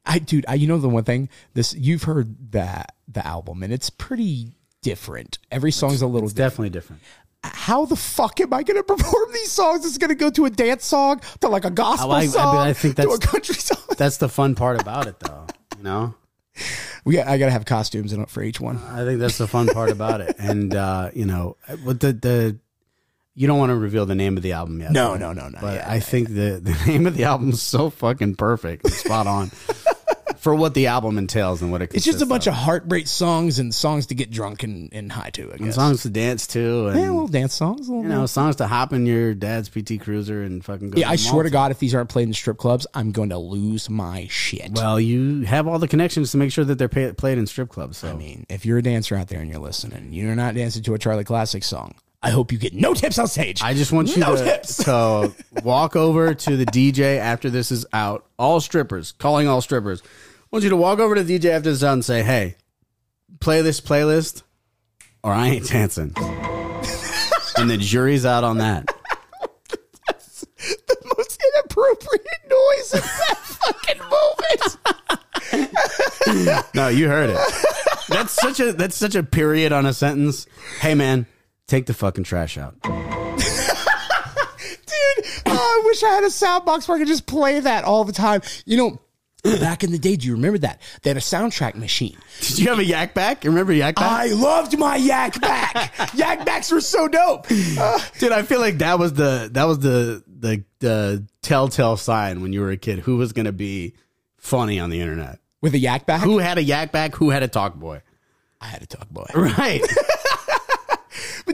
I dude, I you know the one thing this you've heard that the album and it's pretty different. Every song's a little It's different. definitely different. How the fuck am I going to perform these songs? It's going to go to a dance song, to like a gospel Oh, I- I mean, song, I think to a country song. That's the fun part about it, though. You know, We got, I got to have costumes in it for each one. I think that's the fun part about it. And uh, you know, the the you don't want to reveal the name of the album yet. No, right? no, no, no. But Yeah, I think the the name of the album is so fucking perfect, spot on for what the album entails and what it. It's just a bunch of heartbreak songs and songs to get drunk and, and high to. I and songs to dance to, and yeah, little dance songs. little you know, songs to hop in your dad's PT Cruiser and fucking go. Yeah, I swear to God, if these aren't played in strip clubs, I'm going to lose my shit. Well, you have all the connections to make sure that they're pay, played in strip clubs. So I mean, if you're a dancer out there and you're listening, you're not dancing to a Charlie Classic song. I hope you get no tips on stage. I just want you no to, tips. to walk over to the DJ after this is out. All strippers, calling all strippers. I want you to walk over to DJ after this is out and say, "Hey, play this playlist, or I ain't dancing." and the jury's out on that. the most inappropriate noise in that fucking moment. No, you heard it. That's such a that's such a period on a sentence. Hey, man, take the fucking trash out. Dude, oh, I wish I had a sound box where I could just play that all the time. You know, back in the day, do you remember that? They had a soundtrack machine. Did you have a Yak Bak? You remember Yak Bak? I loved my Yak Bak. Yak Baks were so dope. Uh, Dude, I feel like that was the that was the the the telltale sign when you were a kid who was going to be funny on the internet. with a Yak Bak, Who had a Yak Bak? Who had a Talkboy? I had a Talkboy. Right.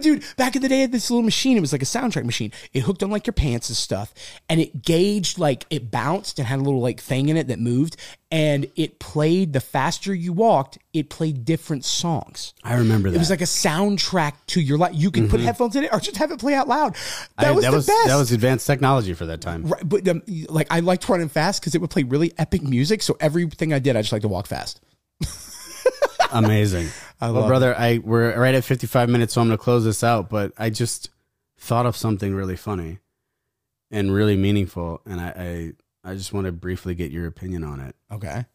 But dude, back in the day, this little machine. It was like a soundtrack machine. It hooked on like your pants and stuff, and it gauged like it bounced and had a little like thing in it that moved, and it played. The faster you walked, it played different songs. I remember that. It was like a soundtrack to your life. You can put headphones in it or just have it play out loud. That I- was that the was best. that was advanced technology for that time. Right, but um, like I liked running fast because it would play really epic music. So everything I did, I just like to walk fast. Amazing. Well, love brother, I we're right at 55 minutes, so I'm going to close this out. But I just thought of something really funny and really meaningful, and I I, I just want to briefly get your opinion on it. Okay.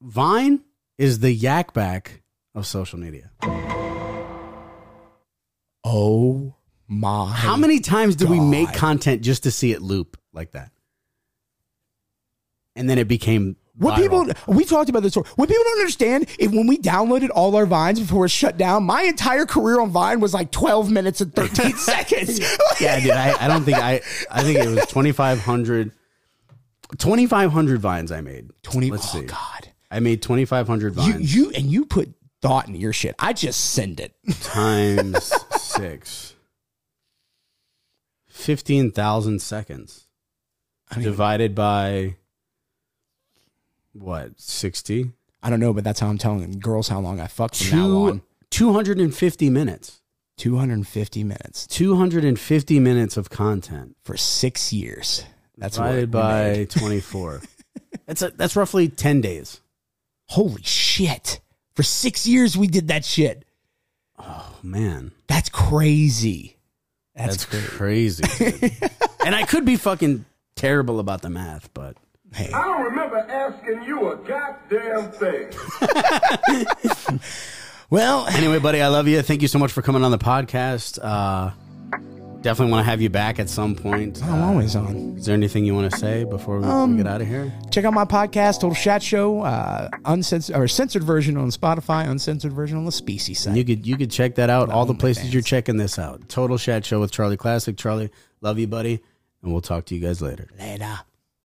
Vine is the Yak Bak of social media. Oh my! How many times did we make content just to see it loop like that? And then it became What viral. people we talked about this. before. What people don't understand is when we downloaded all our vines before it shut down, my entire career on Vine was like twelve minutes and thirteen seconds. Yeah, dude. I, I don't think I. I think it was 2,500. 2,500 vines I made. Twenty. Let's oh see. God! I made 2,500 You vines you and you put thought into your shit. I just send it. times six. 15,000 seconds I mean, divided by what? 60? I don't know, but that's how I'm telling girls how long I fucked from now Two, on. 250 minutes. Two hundred and fifty minutes 250 minutes of content for six years. That's divided by 24. that's a, that's roughly 10 days. Holy shit! For six years we did that shit. Oh man. That's crazy. That's, That's crazy. crazy. and I could be fucking terrible about the math, but Hey, I don't remember asking you a goddamn thing. well, anyway, buddy, I love you. Thank you so much for coming on the podcast. Uh, definitely want to have you back at some point. I'm always on. Is there anything you want to say before we, we get out of here? Check out my podcast, Total Chat Show, uh, uncensored or censored version on Spotify, uncensored version on the Species site. You could you could check that out. All the OnlyFans. places you're checking this out. Total Chat Show with Charlie Classic. Charlie, love you, buddy, and we'll talk to you guys later. Later.